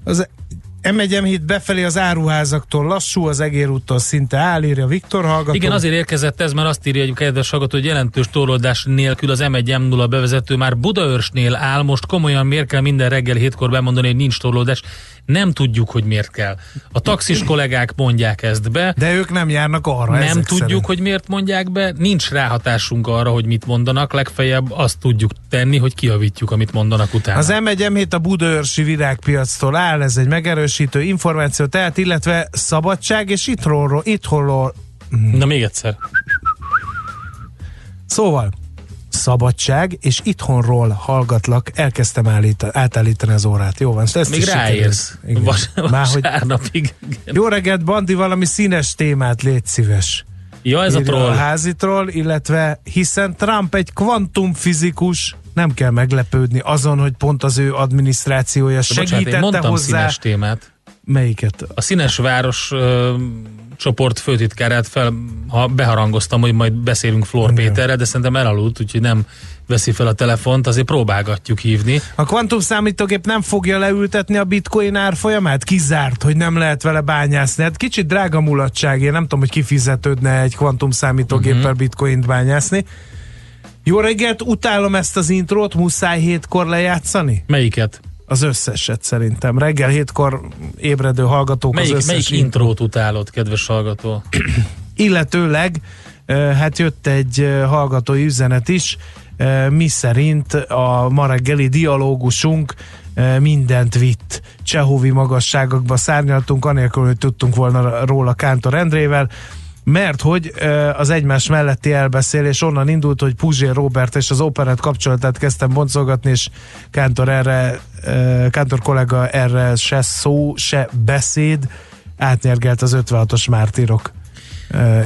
Az M1 híd befelé az áruházaktól lassú, az egérúttól szinte áll, írja Viktor hallgató. Igen, azért érkezett ez, mert azt írja egy kedves hallgató, hogy jelentős torlódás nélkül az M1 M0 bevezető már Budaörsnél áll, most komolyan miért kell minden reggel hétkor bemondani, hogy nincs torlódás. Nem tudjuk, hogy miért kell. A taxis kollégák mondják ezt be. De ők nem járnak arra. Nem ezek tudjuk, szerint. hogy miért mondják be, nincs ráhatásunk arra, hogy mit mondanak, legfeljebb azt tudjuk tenni, hogy kiavítjuk, amit mondanak utána. Az M1 M7 a Budaörsi virágpiactól áll, ez egy megerősítő információ, tehát illetve szabadság és itthonról, itthonról Na még egyszer. Szóval, szabadság és itthonról hallgatlak, elkezdtem állít, átállítani az órát. Jó van, ezt Még is ráérsz. Vas, hogy vasárnapig. jó reggelt, Bandi, valami színes témát légy szíves. Ja, ez a Írja troll. A házitról, illetve hiszen Trump egy kvantumfizikus, nem kell meglepődni azon, hogy pont az ő adminisztrációja De bocsánat, én segítette hozzá. színes témát. Melyiket? A Színes Város ö, csoport főtitkárát fel, ha beharangoztam, hogy majd beszélünk Flor Igen. Péterre, de szerintem elaludt, úgyhogy nem veszi fel a telefont, azért próbálgatjuk hívni. A kvantum számítógép nem fogja leültetni a bitcoin árfolyamát? Kizárt, hogy nem lehet vele bányászni. Hát kicsit drága mulatság, én nem tudom, hogy kifizetődne egy kvantum számítógéppel uh-huh. bitcoint bányászni. Jó reggelt, utálom ezt az intrót, muszáj hétkor lejátszani? Melyiket? Az összeset szerintem. Reggel hétkor ébredő hallgatók Melyik, az összes melyik intrót utálod, kedves hallgató? [CLEARS THROAT] Illetőleg hát jött egy hallgatói üzenet is, mi szerint a ma reggeli dialógusunk mindent vitt. Csehovi magasságokba szárnyaltunk, anélkül, hogy tudtunk volna róla Kántor Endrével. Mert hogy az egymás melletti elbeszélés onnan indult, hogy Puzsér Robert és az operett kapcsolatát kezdtem boncolgatni, és Kántor erre, Kántor kollega erre se szó, se beszéd, átnyergelt az 56-os mártírok.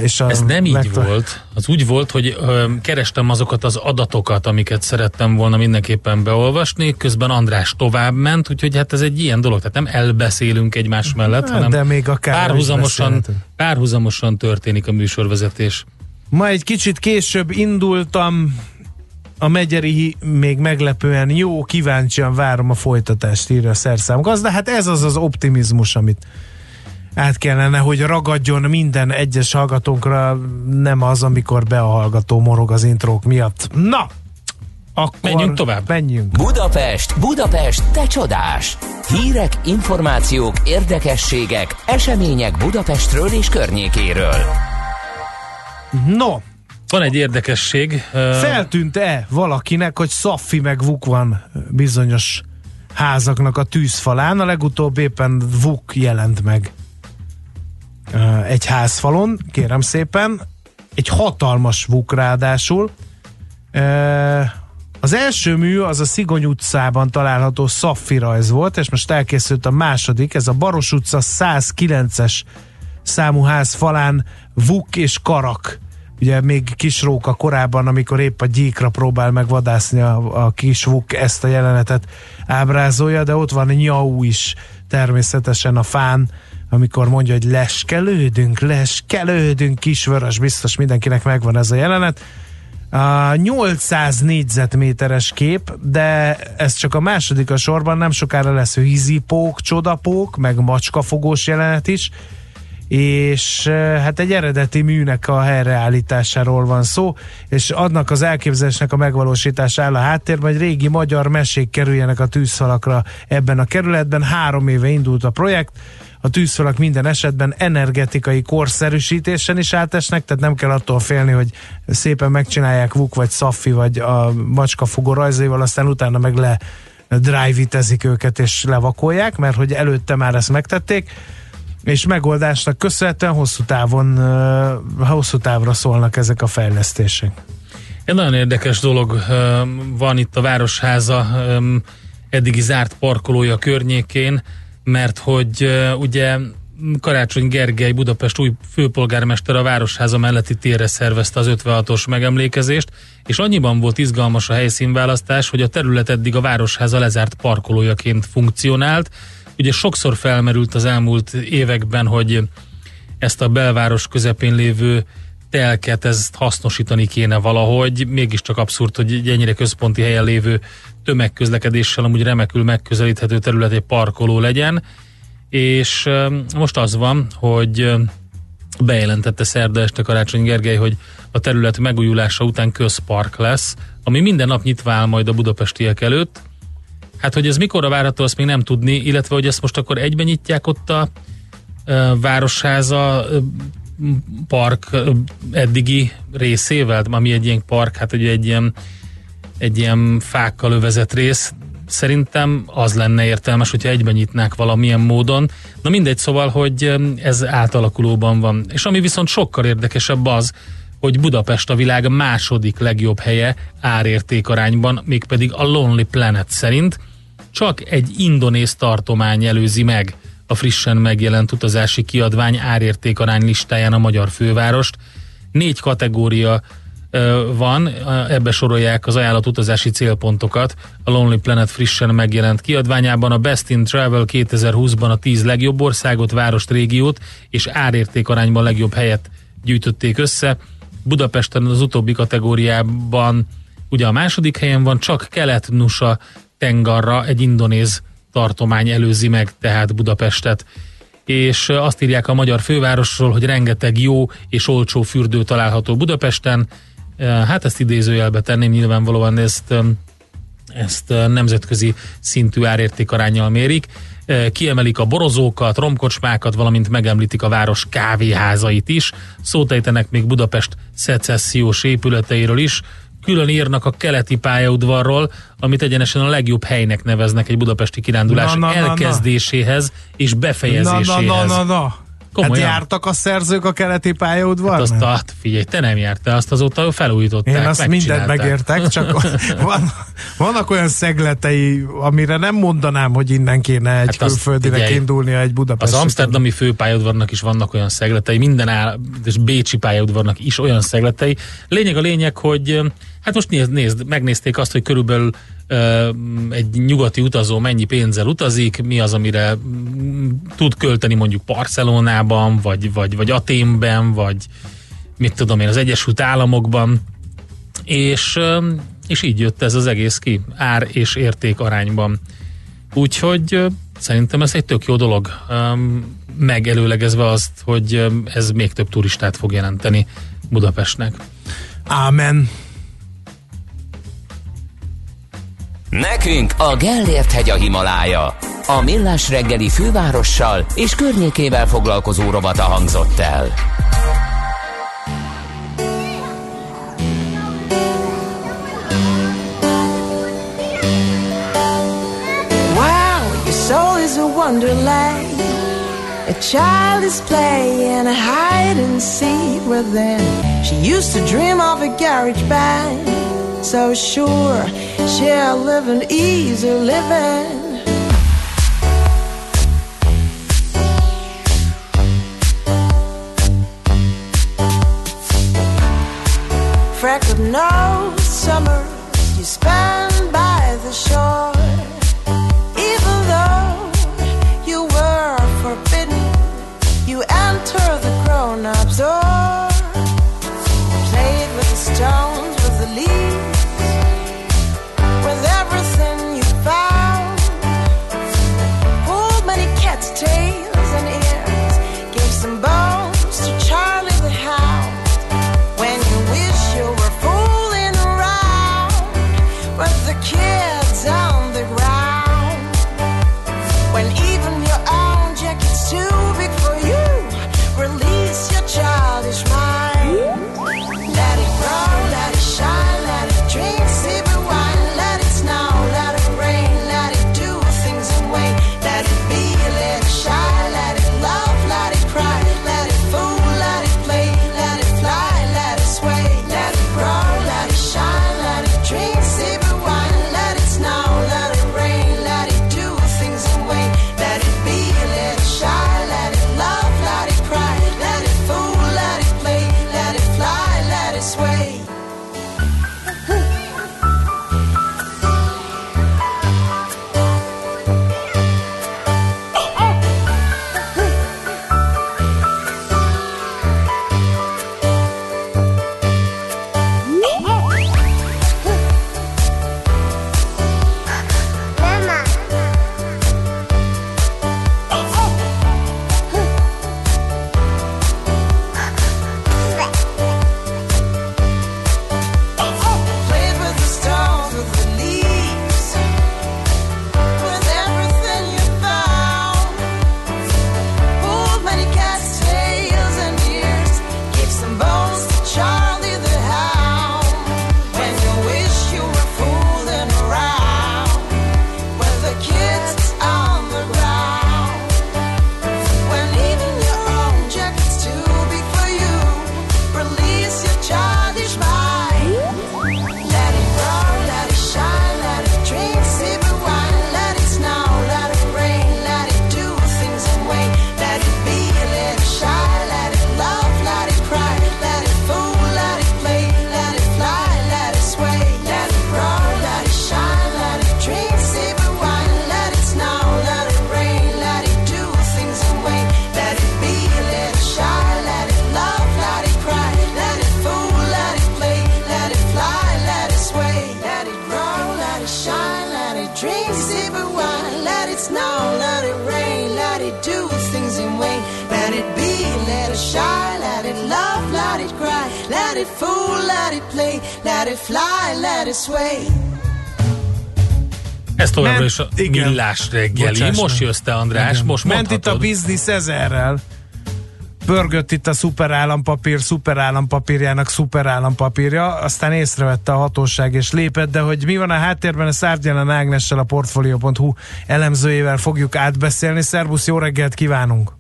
És Ez nem így megta- volt. Az úgy volt, hogy kerestem azokat az adatokat, amiket szerettem volna mindenképpen beolvasni, közben András tovább ment, úgyhogy hát ez egy ilyen dolog, tehát nem elbeszélünk egymás mellett, Hát, hanem de még akár párhuzamosan, párhuzamosan történik a műsorvezetés. Ma egy kicsit később indultam, a Megyeri még meglepően jó, kíváncsian várom a folytatást, írja a szerszám gazda. Hát ez az az optimizmus, amit át kellene, hogy ragadjon minden egyes hallgatónkra, nem az, amikor be a hallgató morog az intrók miatt. Na! Akkor Menjünk tovább. Menjünk. Budapest, Budapest, te csodás! Hírek, információk, érdekességek, események Budapestről és környékéről. No, Van egy érdekesség. Feltűnt-e valakinek, hogy Szaffi meg Vuk van bizonyos házaknak a tűzfalán? A legutóbb éppen Vuk jelent meg egy házfalon, kérem szépen. Egy hatalmas Vuk ráadásul. Az első mű az a Szigony utcában található Szaffi rajz volt, és most elkészült a második, ez a Baros utca 109-es számú ház falán Vuk és Karak. Ugye még kis róka korábban, amikor épp a gyíkra próbál megvadászni a, a kis Vuk, ezt a jelenetet ábrázolja, de ott van Nyau is természetesen a fán, amikor mondja, hogy leskelődünk, leskelődünk, kisvörös, biztos mindenkinek megvan ez a jelenet. A 800 négyzetméteres kép, de ez csak a második a sorban, nem sokára lesz vízipók, csodapók, meg macskafogós jelenet is, és hát egy eredeti műnek a helyreállításáról van szó, és adnak az elképzelésnek a megvalósítása áll a háttérben, hogy régi magyar mesék kerüljenek a tűzfalakra ebben a kerületben. Három éve indult a projekt, a tűzfalak minden esetben energetikai korszerűsítésen is átesnek, tehát nem kell attól félni, hogy szépen megcsinálják Vuk vagy Szaffi vagy a macskafogó rajzaival, aztán utána meg le drive őket és levakolják, mert hogy előtte már ezt megtették és megoldásnak köszönhetően hosszú távon, hosszú távra szólnak ezek a fejlesztések. Egy nagyon érdekes dolog van itt a Városháza eddigi zárt parkolója környékén, mert hogy ugye Karácsony Gergely, Budapest új főpolgármester a Városháza melletti térre szervezte az 56-os megemlékezést, és annyiban volt izgalmas a helyszínválasztás, hogy a terület eddig a Városháza lezárt parkolójaként funkcionált. Ugye sokszor felmerült az elmúlt években, hogy ezt a belváros közepén lévő telket, ezt hasznosítani kéne valahogy, mégiscsak abszurd, hogy egy ennyire központi helyen lévő tömegközlekedéssel amúgy remekül megközelíthető terület egy parkoló legyen, és most az van, hogy bejelentette szerda este Karácsony Gergely, hogy a terület megújulása után közpark lesz, ami minden nap nyitva áll majd a budapestiek előtt. Hát, hogy ez mikor várható, azt még nem tudni, illetve, hogy ezt most akkor egyben nyitják ott a ö, Városháza park eddigi részével, ami egy ilyen park, hát ugye egy ilyen, egy ilyen fákkal övezett rész, szerintem az lenne értelmes, hogyha egyben nyitnák valamilyen módon. Na mindegy, szóval, hogy ez átalakulóban van. És ami viszont sokkal érdekesebb az, hogy Budapest a világ második legjobb helye árértékarányban, mégpedig a Lonely Planet szerint csak egy indonéz tartomány előzi meg a frissen megjelent utazási kiadvány árértékarány listáján a magyar fővárost. Négy kategória van, ebbe sorolják az ajánlott utazási célpontokat. A Lonely Planet frissen megjelent kiadványában a Best in Travel 2020-ban a 10 legjobb országot, várost, régiót és árértékarányban legjobb helyet gyűjtötték össze. Budapesten az utóbbi kategóriában ugye a második helyen van, csak Kelet-Nusa Tengarra egy indonéz tartomány előzi meg tehát Budapestet és azt írják a magyar fővárosról, hogy rengeteg jó és olcsó fürdő található Budapesten. Hát ezt idézőjelbe tenném, nyilvánvalóan ezt, ezt nemzetközi szintű árértékarányjal mérik. Kiemelik a borozókat, romkocsmákat, valamint megemlítik a város kávéházait is. Szót ejtenek még Budapest szecessziós épületeiről is, külön írnak a keleti pályaudvarról, amit egyenesen a legjobb helynek neveznek egy budapesti kirándulás Na, na, na, na. elkezdéséhez és befejezéséhez. Na, na, na, na, na. Hát Komolyan. jártak a szerzők a keleti Hát pályaudvarnál? azt, hát figyelj, te nem jártál, azt azóta felújították, Én azt mindent megértek, csak [LAUGHS] van, vannak olyan szegletei, amire nem mondanám, hogy innen kéne egy Hát hát külföldinek figyelj, indulnia egy Budapest. Az amsterdami főpályaudvarnak is vannak olyan szegletei, minden áll, és bécsi pályaudvarnak is olyan szegletei. Lényeg a lényeg, hogy hát most nézd, nézd megnézték azt, hogy körülbelül egy nyugati utazó mennyi pénzzel utazik, mi az, amire tud költeni mondjuk Barcelonában, vagy, vagy, vagy Aténben, vagy mit tudom én, az Egyesült Államokban, és, és így jött ez az egész ki, ár és érték arányban. Úgyhogy szerintem ez egy tök jó dolog, megelőlegezve azt, hogy ez még több turistát fog jelenteni Budapestnek. Ámen. Nekünk a Gellért hegy a Himalája. A Millás reggeli fővárossal és környékével foglalkozó robata hangzott el. Wow, your soul is a wonderland. A child is playing a hide and seek within. She used to dream of a garage band. So sure, she'll live an easy living. Freckled nose, summer you spend by the shore. Igen. millás reggeli. Bocsáss Most jössz te, András, Igen. most Ment itt a biznisz ezerrel. Pörgött itt a szuperállampapír, szuperállampapírjának szuperállampapírja, aztán észrevette a hatóság és lépett, de hogy mi van a háttérben, a Szárgyelen Ágnessel, a Portfolio.hu elemzőjével fogjuk átbeszélni. Szerbusz, jó reggelt kívánunk!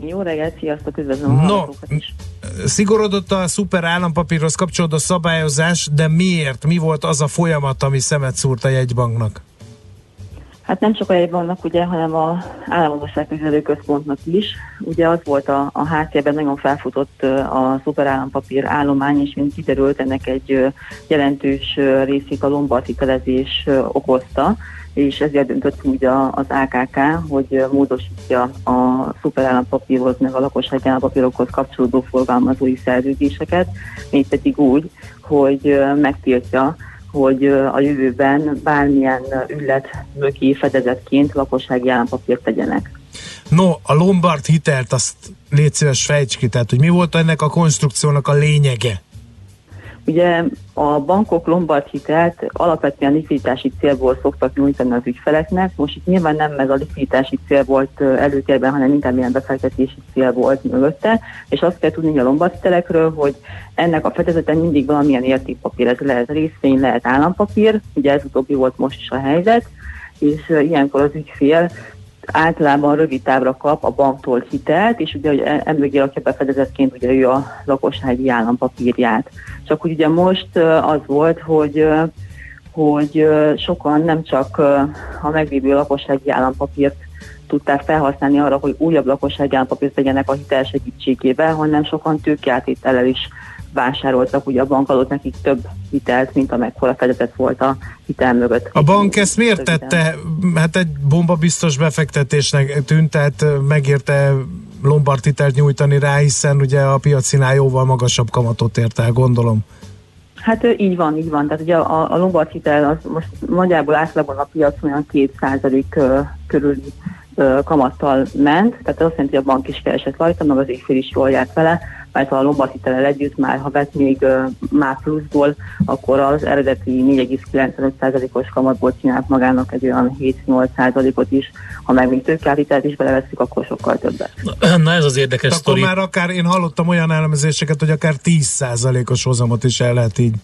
Jó reggelt, sziasztok, üdvözlöm a No, is. szigorodott a szuper állampapírhoz kapcsolódó szabályozás, de miért? Mi volt az a folyamat, ami szemet szúrt a jegybanknak? Hát nem csak a jegybanknak, ugye, hanem a államadóságkezelő központnak is. Ugye az volt a, a háttérben nagyon felfutott a szuperállampapír állomány, és mint kiderült, ennek egy jelentős részét a lombard okozta, és ezért döntött úgy az AKK, hogy módosítja a szuperállampapírhoz, meg a lakossági állampapírokhoz kapcsolódó forgalmazói szerződéseket, mégpedig úgy, hogy megtiltja hogy a jövőben bármilyen ügylet mögé fedezetként lakossági állampapírt tegyenek. No, a Lombard hitelt azt légy szíves fejts ki, tehát hogy mi volt ennek a konstrukciónak a lényege? Ugye a bankok Lombard hitelt alapvetően likviditási célból szoktak nyújtani az ügyfeleknek. Most itt nyilván nem ez a likviditási cél volt előtérben, hanem inkább ilyen befektetési cél volt mögötte, és azt kell tudni a Lombard hitelekről, hogy ennek a fedezeten mindig valamilyen értékpapír, ez lehet részvény, lehet állampapír, ugye ez utóbbi volt most is a helyzet, és ilyenkor az ügyfél általában rövid távra kap a banktól hitelt, és ugye hogy e- emögé rakja befedezetként ugye ő a lakossági állampapírját. Csak hogy ugye most az volt, hogy hogy sokan nem csak a meglévő lakossági állampapírt tudták felhasználni arra, hogy újabb lakossági állampapírt tegyenek a hitel segítségével, hanem sokan tőkeátétellel is vásároltak, ugye a bank adott nekik több hitelt, mint amekkora fedezet volt a hitel mögött. A bank ezt miért tette? Hát egy bomba biztos befektetésnek tűnt, tehát megérte Lombard hitelt nyújtani rá, hiszen ugye a piacinál jóval magasabb kamatot ért el, gondolom. Hát így van, így van. Tehát ugye a, a Lombard hitel az most nagyjából átlagban a piacon olyan 2% körüli kamattal ment, tehát az azt jelenti, hogy a bank is keresett rajta, meg az ügyfél is jól járt vele, mert ha a Lombard hitellel együtt már, ha vett még már pluszból, akkor az eredeti 4,95%-os kamatból csinált magának egy olyan 7-8%-ot is, ha meg még tőkeállítelt is beleveszünk, akkor sokkal többet. Na ez az érdekes Akkor sztori. már akár, én hallottam olyan elemzéseket, hogy akár 10%-os hozamot is el lehet így Így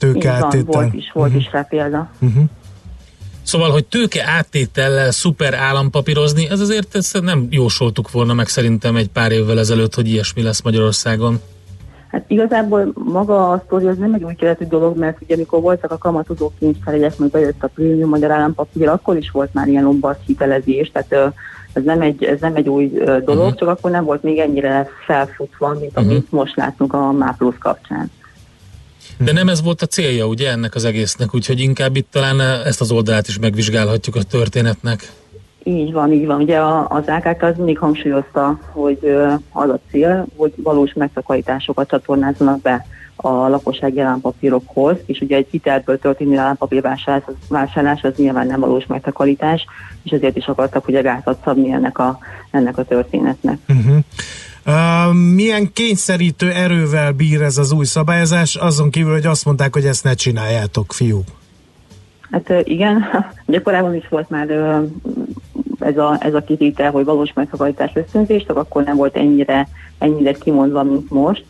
van, tőkeáttétel. volt is, volt is rá példa. Uh-huh. Szóval, hogy tőke áttétellel szuper állampapírozni, ez azért ezt nem jósoltuk volna meg szerintem egy pár évvel ezelőtt, hogy ilyesmi lesz Magyarországon. Hát igazából maga a sztori az nem egy új keletű dolog, mert ugye amikor voltak a kamatozó kincstárjegyek, meg bejött a prémium magyar állampapír, akkor is volt már ilyen lombard hitelezés, tehát ez nem egy, ez nem egy új dolog, uh-huh. csak akkor nem volt még ennyire felfutva, mint amit uh-huh. most látunk a MÁPLUS kapcsán. De nem ez volt a célja, ugye, ennek az egésznek, úgyhogy inkább itt talán ezt az oldalát is megvizsgálhatjuk a történetnek. Így van, így van. Ugye az AKK az mindig hangsúlyozta, hogy az a cél, hogy valós megtakarításokat csatornázzanak be a lakossági állampapírokhoz, és ugye egy hitelből történő állampapírvásárlás az, vásárlás az nyilván nem valós megtakarítás, és ezért is akartak ugye gátat szabni ennek a, ennek a történetnek. Uh-huh. Milyen kényszerítő erővel bír ez az új szabályozás, azon kívül, hogy azt mondták, hogy ezt ne csináljátok, fiúk. Hát igen, [LAUGHS] ugye korábban is volt már ez a, ez a kitétel, hogy valós megtakarítás ösztönzés, csak akkor nem volt ennyire, ennyire kimondva, mint most.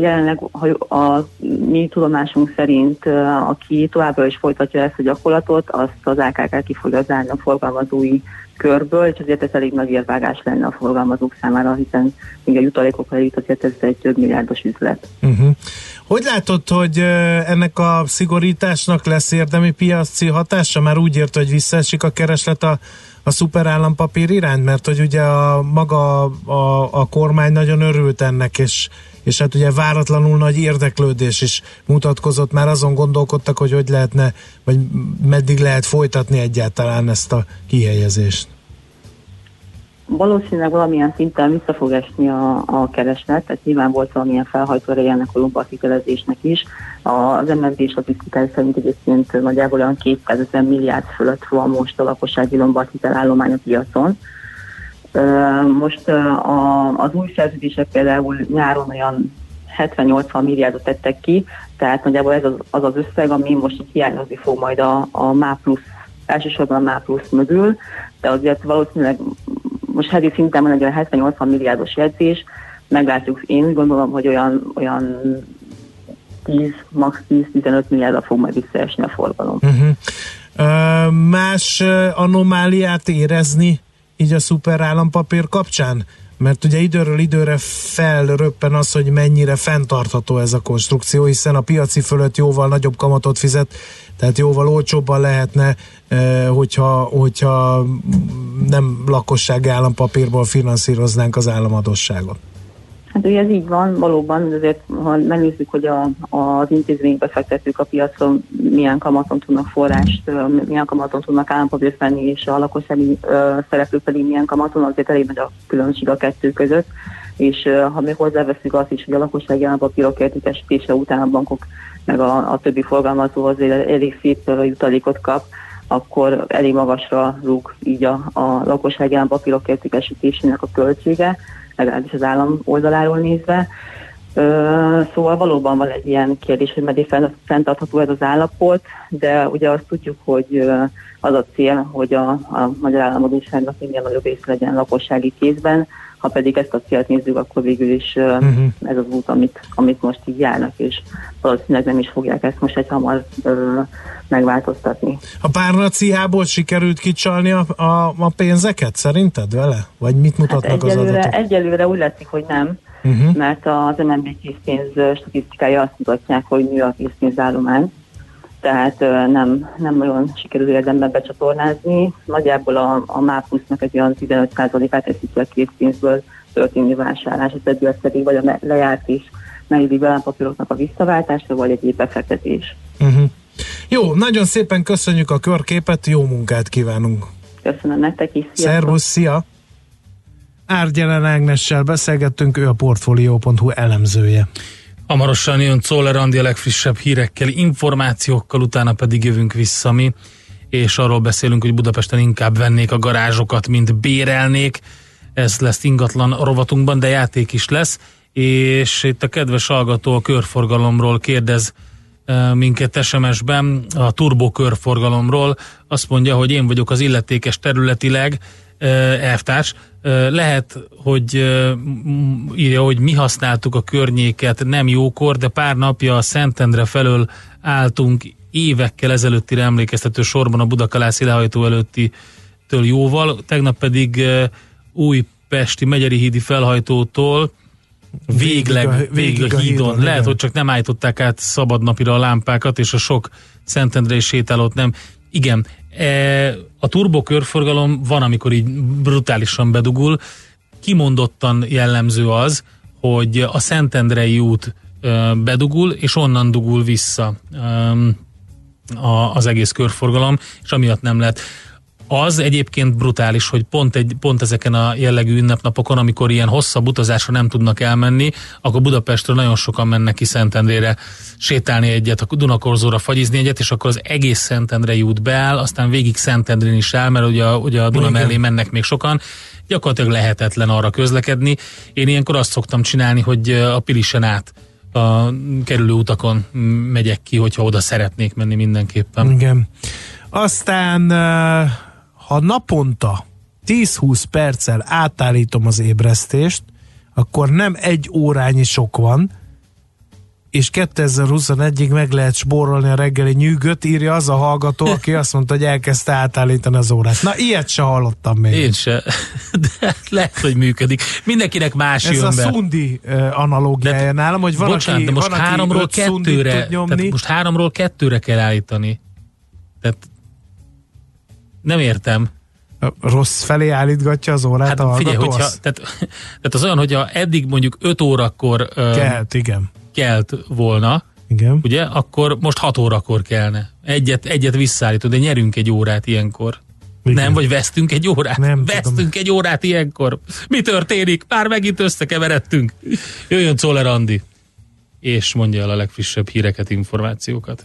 Jelenleg ha a mi tudomásunk szerint, aki továbbra is folytatja ezt a gyakorlatot, azt az AKK ki fogja zárni a forgalmazói körből, és azért ez elég nagy érvágás lenne a forgalmazók számára, hiszen még a jutalékokra jut, azért ez egy több milliárdos üzlet. Uh-huh. Hogy látod, hogy ennek a szigorításnak lesz érdemi piaci hatása? Már úgy ért, hogy visszaesik a kereslet a, a szuperállampapír iránt, mert hogy ugye a, maga a, a kormány nagyon örült ennek, és, és hát ugye váratlanul nagy érdeklődés is mutatkozott, már azon gondolkodtak, hogy hogy lehetne, vagy meddig lehet folytatni egyáltalán ezt a kihelyezést. Valószínűleg valamilyen szinten vissza fog esni a, a kereslet, tehát nyilván volt valamilyen felhajtó ereje ennek a lombard hitelezésnek is. Az MNB statisztikái szerint egyébként nagyjából olyan 250 milliárd fölött van most a lakossági lombard hitelállomány a piacon. Most az új szerződések például nyáron olyan 70-80 milliárdot tettek ki, tehát nagyjából ez az az, az összeg, ami most hiányozni fog majd a, a MÁ plusz, elsősorban a MÁ plusz mögül, de azért valószínűleg most heti szinten van egy olyan 70-80 milliárdos jegyzés, meglátjuk, én úgy gondolom, hogy olyan, olyan 10, max 10-15 milliárdra fog majd visszaesni a forgalom. Uh-huh. Ö, más anomáliát érezni így a szuper állampapír kapcsán? mert ugye időről időre felröppen az, hogy mennyire fenntartható ez a konstrukció, hiszen a piaci fölött jóval nagyobb kamatot fizet, tehát jóval olcsóbban lehetne, eh, hogyha, hogyha nem lakossági állampapírból finanszíroznánk az államadosságot. Hát ugye ez így van, valóban, azért ha megnézzük, hogy a, az intézménybefektetők a piacon milyen kamaton tudnak forrást, milyen kamaton tudnak állampapírt venni, és a lakossági ö, szereplők pedig milyen kamaton, azért elég nagy a különbség a kettő között. És ha még hozzáveszünk azt is, hogy a lakossági állampapírok értékesítése után a bankok meg a, a többi forgalmazó azért elég szép jutalékot kap, akkor elég magasra rúg így a, a lakossági állampapírok értékesítésének a költsége, legalábbis az állam oldaláról nézve. Ö, szóval valóban van egy ilyen kérdés, hogy meddig fenn- fenntartható ez az állapot, de ugye azt tudjuk, hogy az a cél, hogy a, a magyar államadóságnak minél nagyobb része legyen lakossági kézben, ha pedig ezt a célt nézzük, akkor végül is Mhm. ez az út, amit, amit most így járnak, és valószínűleg nem is fogják ezt most egy hamar ö, megváltoztatni. A párnaciából sikerült kicsalni a, a, a pénzeket szerinted vele? Vagy mit mutatnak Hát az egyelőre, adatok? egyelőre úgy látszik, hogy nem, Uh-huh. mert az MNB készpénz statisztikája azt mutatják, hogy nő a készpénzállomány, tehát nem, nem nagyon sikerül érdemben becsatornázni. Nagyjából a, a MÁPUS-nak egy olyan 15%-át teszi ki a készpénzből történő vásárlás, az pedig vagy a lejárt és meglévő állampapíroknak a visszaváltása, vagy egy befektetés. Uh-huh. Jó, nagyon szépen köszönjük a körképet, jó munkát kívánunk. Köszönöm nektek is. sziasztok! Szervusz, szia! Árgyelen Ágnessel beszélgettünk, ő a Portfolio.hu elemzője. Hamarosan jön Czoller Andi a legfrissebb hírekkel, információkkal, utána pedig jövünk vissza mi, és arról beszélünk, hogy Budapesten inkább vennék a garázsokat, mint bérelnék. Ez lesz ingatlan rovatunkban, de játék is lesz, és itt a kedves hallgató a körforgalomról kérdez eh, minket SMS-ben, a turbo körforgalomról. Azt mondja, hogy én vagyok az illetékes területileg, eh, elvtárs. Eh, Lehet, hogy írja, hogy mi használtuk a környéket nem jókor, de pár napja a Szentendre felől álltunk évekkel ezelőttire emlékeztető sorban a Budakalászi lehajtó előtti től jóval, tegnap pedig Újpesti Megyeri hídi felhajtótól végleg, Végig a- végig a, hídon. igen. Lehet, hogy csak nem állították át szabadnapira a lámpákat, és a sok Szentendrei sétálót nem. Igen, e, a turbo körforgalom van, amikor így brutálisan bedugul. Kimondottan jellemző az, hogy a Szentendrei út ö, bedugul, és onnan dugul vissza ö, a, az egész körforgalom, és amiatt nem lehet. Az egyébként brutális, hogy pont, egy, pont ezeken a jellegű ünnepnapokon, amikor ilyen hosszabb utazásra nem tudnak elmenni, akkor Budapestről nagyon sokan mennek ki Szentendrére sétálni egyet, a Dunakorzóra fagyizni egyet, és akkor az egész Szentendrei út beáll, aztán végig Szentendrén is áll, mert ugye, a- ugye a Duna Igen. mellé mennek még sokan, gyakorlatilag lehetetlen arra közlekedni. Én ilyenkor azt szoktam csinálni, hogy a Pilisen át a kerülő utakon megyek ki, hogyha oda szeretnék menni mindenképpen. Igen. Aztán, eh, ha naponta 10-20 perccel átállítom az ébresztést, akkor nem egy órányi sok van, és 2021-ig meg lehet spórolni a reggeli nyűgöt, írja az a hallgató, aki azt mondta, hogy elkezdte átállítani az órát. Na, ilyet se hallottam még. Én se. [LAUGHS] De lehet, hogy működik. Mindenkinek más Ez jön a be. szundi analógiája nálam, hogy van, Bocsánat, aki, de most van, háromról kettőre, tud nyomni. tehát most háromról kettőre kell állítani. Tehát nem értem. Rossz felé állítgatja az órát Hát a figyelj, hogyha, tehát, tehát az olyan, hogyha eddig mondjuk 5 órakor kelt, igen. kelt volna, Igen. ugye, akkor most 6 órakor kellene. Egyet, egyet visszaállítod, de nyerünk egy órát ilyenkor. Igen. Nem, vagy vesztünk egy órát? Nem vesztünk tudom. egy órát ilyenkor. Mi történik? Már megint összekeveredtünk. Jöjjön Czoller Andi, és mondja el a legfrissebb híreket, információkat.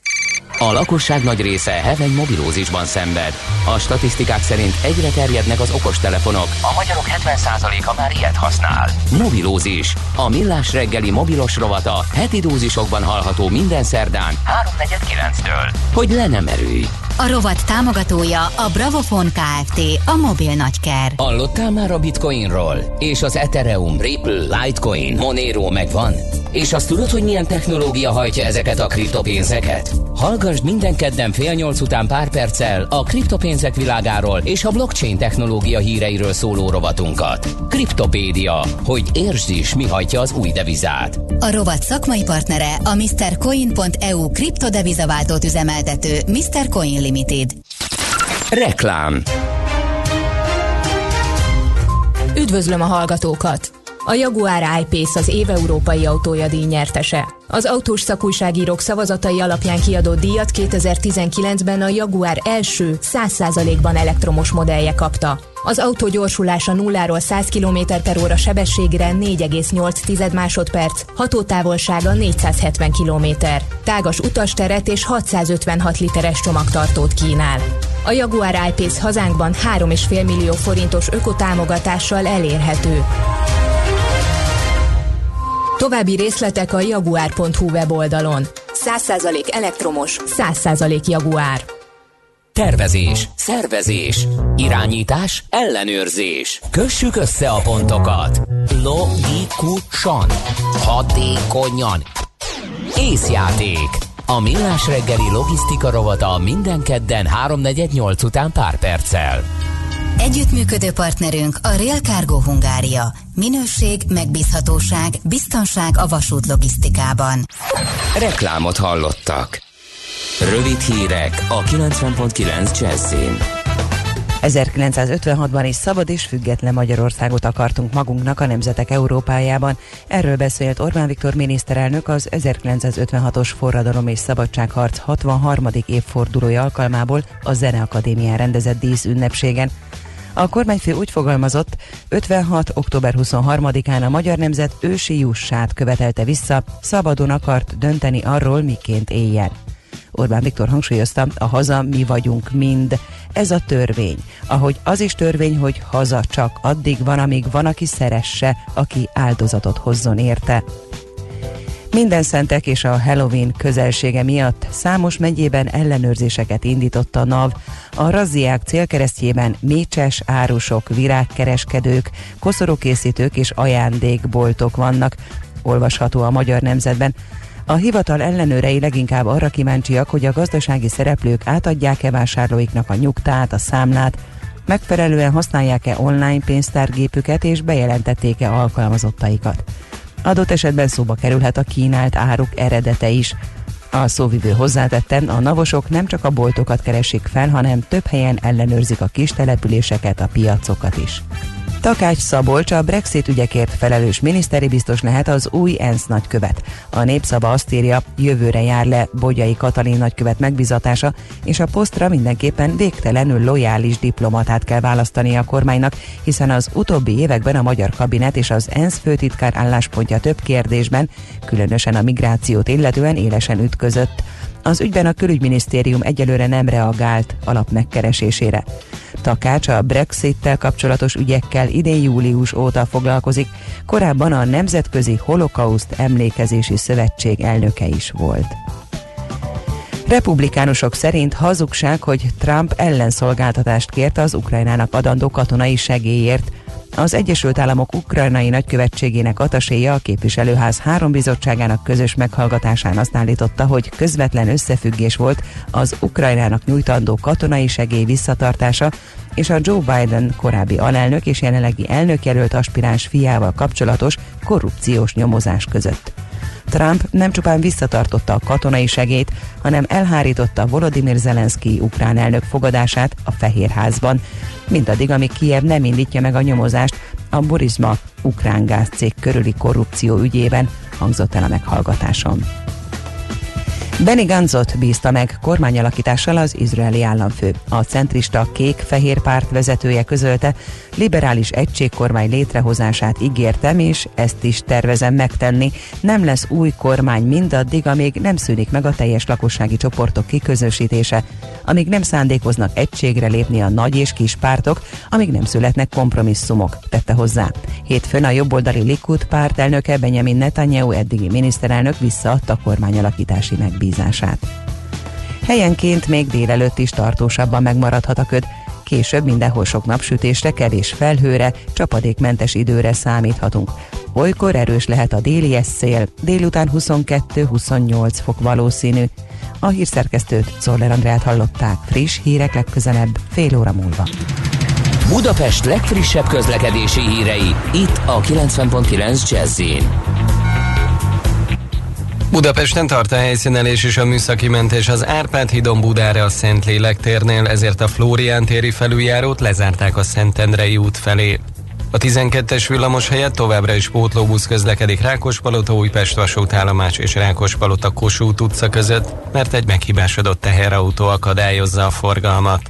A lakosság nagy része heveny mobilózisban szenved. A statisztikák szerint egyre terjednek az okostelefonok. A magyarok 70%-a már ilyet használ. Mobilózis. A millás reggeli mobilos rovata heti dózisokban hallható minden szerdán 3.49-től. Hogy le nem erőj. A rovat támogatója a Bravofon Kft. A mobil nagyker. Hallottál már a Bitcoinról? És az Ethereum, Ripple, Litecoin, Monero megvan? És azt tudod, hogy milyen technológia hajtja ezeket a kriptopénzeket? Hallgassd minden kedden fél nyolc után pár perccel a kriptopénzek világáról és a blockchain technológia híreiről szóló rovatunkat. Kriptopédia, hogy értsd is, mi hajtja az új devizát. A rovat szakmai partnere a MrCoin.eu kriptodevizaváltót üzemeltető Mr. Coin Limited. Reklám Üdvözlöm a hallgatókat! A Jaguar I-Pace az év európai autója díj nyertese. Az autós szakújságírók szavazatai alapján kiadott díjat 2019-ben a Jaguar első 100%-ban elektromos modellje kapta. Az autó gyorsulása nulláról 100 km per óra sebességre 4,8 másodperc, hatótávolsága 470 km, tágas utasteret és 656 literes csomagtartót kínál. A Jaguar I-Pace hazánkban 3,5 millió forintos ökotámogatással elérhető. További részletek a jaguar.hu weboldalon. 100% elektromos, 100% Jaguar. Tervezés, szervezés, irányítás, ellenőrzés. Kössük össze a pontokat. Logikusan, hatékonyan. Észjáték. A millás reggeli logisztika rovata minden kedden 3.48 után pár perccel. Együttműködő partnerünk a Rail Cargo Hungária. Minőség, megbízhatóság, biztonság a vasút logisztikában. Reklámot hallottak. Rövid hírek a 90.9 Jazzin. 1956-ban is szabad és független Magyarországot akartunk magunknak a nemzetek Európájában. Erről beszélt Orbán Viktor miniszterelnök az 1956-os forradalom és szabadságharc 63. évfordulója alkalmából a Zeneakadémián rendezett dísz ünnepségen. A kormányfő úgy fogalmazott, 56. október 23-án a magyar nemzet ősi jussát követelte vissza, szabadon akart dönteni arról, miként éljen. Orbán Viktor hangsúlyozta, a haza mi vagyunk mind. Ez a törvény. Ahogy az is törvény, hogy haza csak addig van, amíg van, aki szeresse, aki áldozatot hozzon érte. Minden szentek és a Halloween közelsége miatt számos megyében ellenőrzéseket indított a NAV. A razziák célkeresztjében mécses árusok, virágkereskedők, koszorúkészítők és ajándékboltok vannak. Olvasható a Magyar Nemzetben. A hivatal ellenőrei leginkább arra kíváncsiak, hogy a gazdasági szereplők átadják-e vásárlóiknak a nyugtát, a számlát, megfelelően használják-e online pénztárgépüket és bejelentették-e alkalmazottaikat. Adott esetben szóba kerülhet a kínált áruk eredete is. A szóvivő hozzátette, a navosok nem csak a boltokat keresik fel, hanem több helyen ellenőrzik a kis településeket, a piacokat is. Takács Szabolcs a Brexit ügyekért felelős miniszteri biztos lehet az új ENSZ nagykövet. A népszava azt írja, jövőre jár le Bogyai Katalin nagykövet megbizatása, és a posztra mindenképpen végtelenül lojális diplomatát kell választani a kormánynak, hiszen az utóbbi években a magyar kabinet és az ENSZ főtitkár álláspontja több kérdésben, különösen a migrációt illetően élesen ütközött. Az ügyben a külügyminisztérium egyelőre nem reagált alap megkeresésére. Takács a Brexit-tel kapcsolatos ügyekkel idén július óta foglalkozik, korábban a Nemzetközi Holokauszt Emlékezési Szövetség elnöke is volt. Republikánusok szerint hazugság, hogy Trump ellenszolgáltatást kért az Ukrajnának adandó katonai segélyért. Az Egyesült Államok ukrajnai nagykövetségének ataséja a képviselőház három bizottságának közös meghallgatásán azt állította, hogy közvetlen összefüggés volt az Ukrajnának nyújtandó katonai segély visszatartása és a Joe Biden korábbi alelnök és jelenlegi elnökjelölt aspiráns fiával kapcsolatos korrupciós nyomozás között. Trump nem csupán visszatartotta a katonai segét, hanem elhárította Volodymyr Zelenszky ukrán elnök fogadását a Fehérházban, mindaddig, amíg Kiev nem indítja meg a nyomozást a Burisma ukrán gázcég körüli korrupció ügyében, hangzott el a meghallgatáson. Benny Ganzot bízta meg kormányalakítással az izraeli államfő. A centrista kék-fehér párt vezetője közölte, liberális egységkormány létrehozását ígértem, és ezt is tervezem megtenni. Nem lesz új kormány mindaddig, amíg nem szűnik meg a teljes lakossági csoportok kiközösítése, amíg nem szándékoznak egységre lépni a nagy és kis pártok, amíg nem születnek kompromisszumok, tette hozzá. Hétfőn a jobboldali Likud párt elnöke Benjamin Netanyahu eddigi miniszterelnök visszaadta kormányalakítási megbízását. Helyenként még délelőtt is tartósabban megmaradhat a köd, később mindenhol sok napsütésre, kevés felhőre, csapadékmentes időre számíthatunk. Olykor erős lehet a déli szél, délután 22-28 fok valószínű. A hírszerkesztőt Szoller Andrát hallották. Friss hírek legközelebb, fél óra múlva. Budapest legfrissebb közlekedési hírei, itt a 90.9 jazz Budapesten tart a helyszínelés és a műszaki mentés az Árpád hídon Budára a Szentlélek térnél, ezért a Flórián téri felüljárót lezárták a Szentendrei út felé. A 12-es villamos helyett továbbra is pótlóbusz közlekedik Rákospalota, Újpest vasútállomás és Rákospalota Kossuth utca között, mert egy meghibásodott teherautó akadályozza a forgalmat.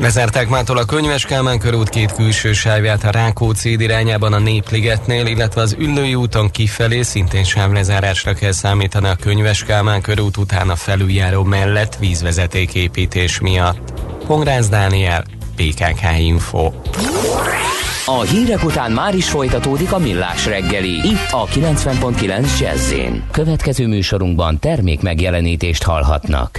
Lezárták mától a Könyves Kálmán körút két külső sávját a Rákóczi irányában a Népligetnél, illetve az Üllői úton kifelé szintén sávlezárásra kell számítani a Könyves Kálmán körút után a felüljáró mellett vízvezetéképítés miatt. Pongrász Dániel, PKK Info. A hírek után már is folytatódik a millás reggeli, itt a 90.9 jazz Következő műsorunkban termék megjelenítést hallhatnak.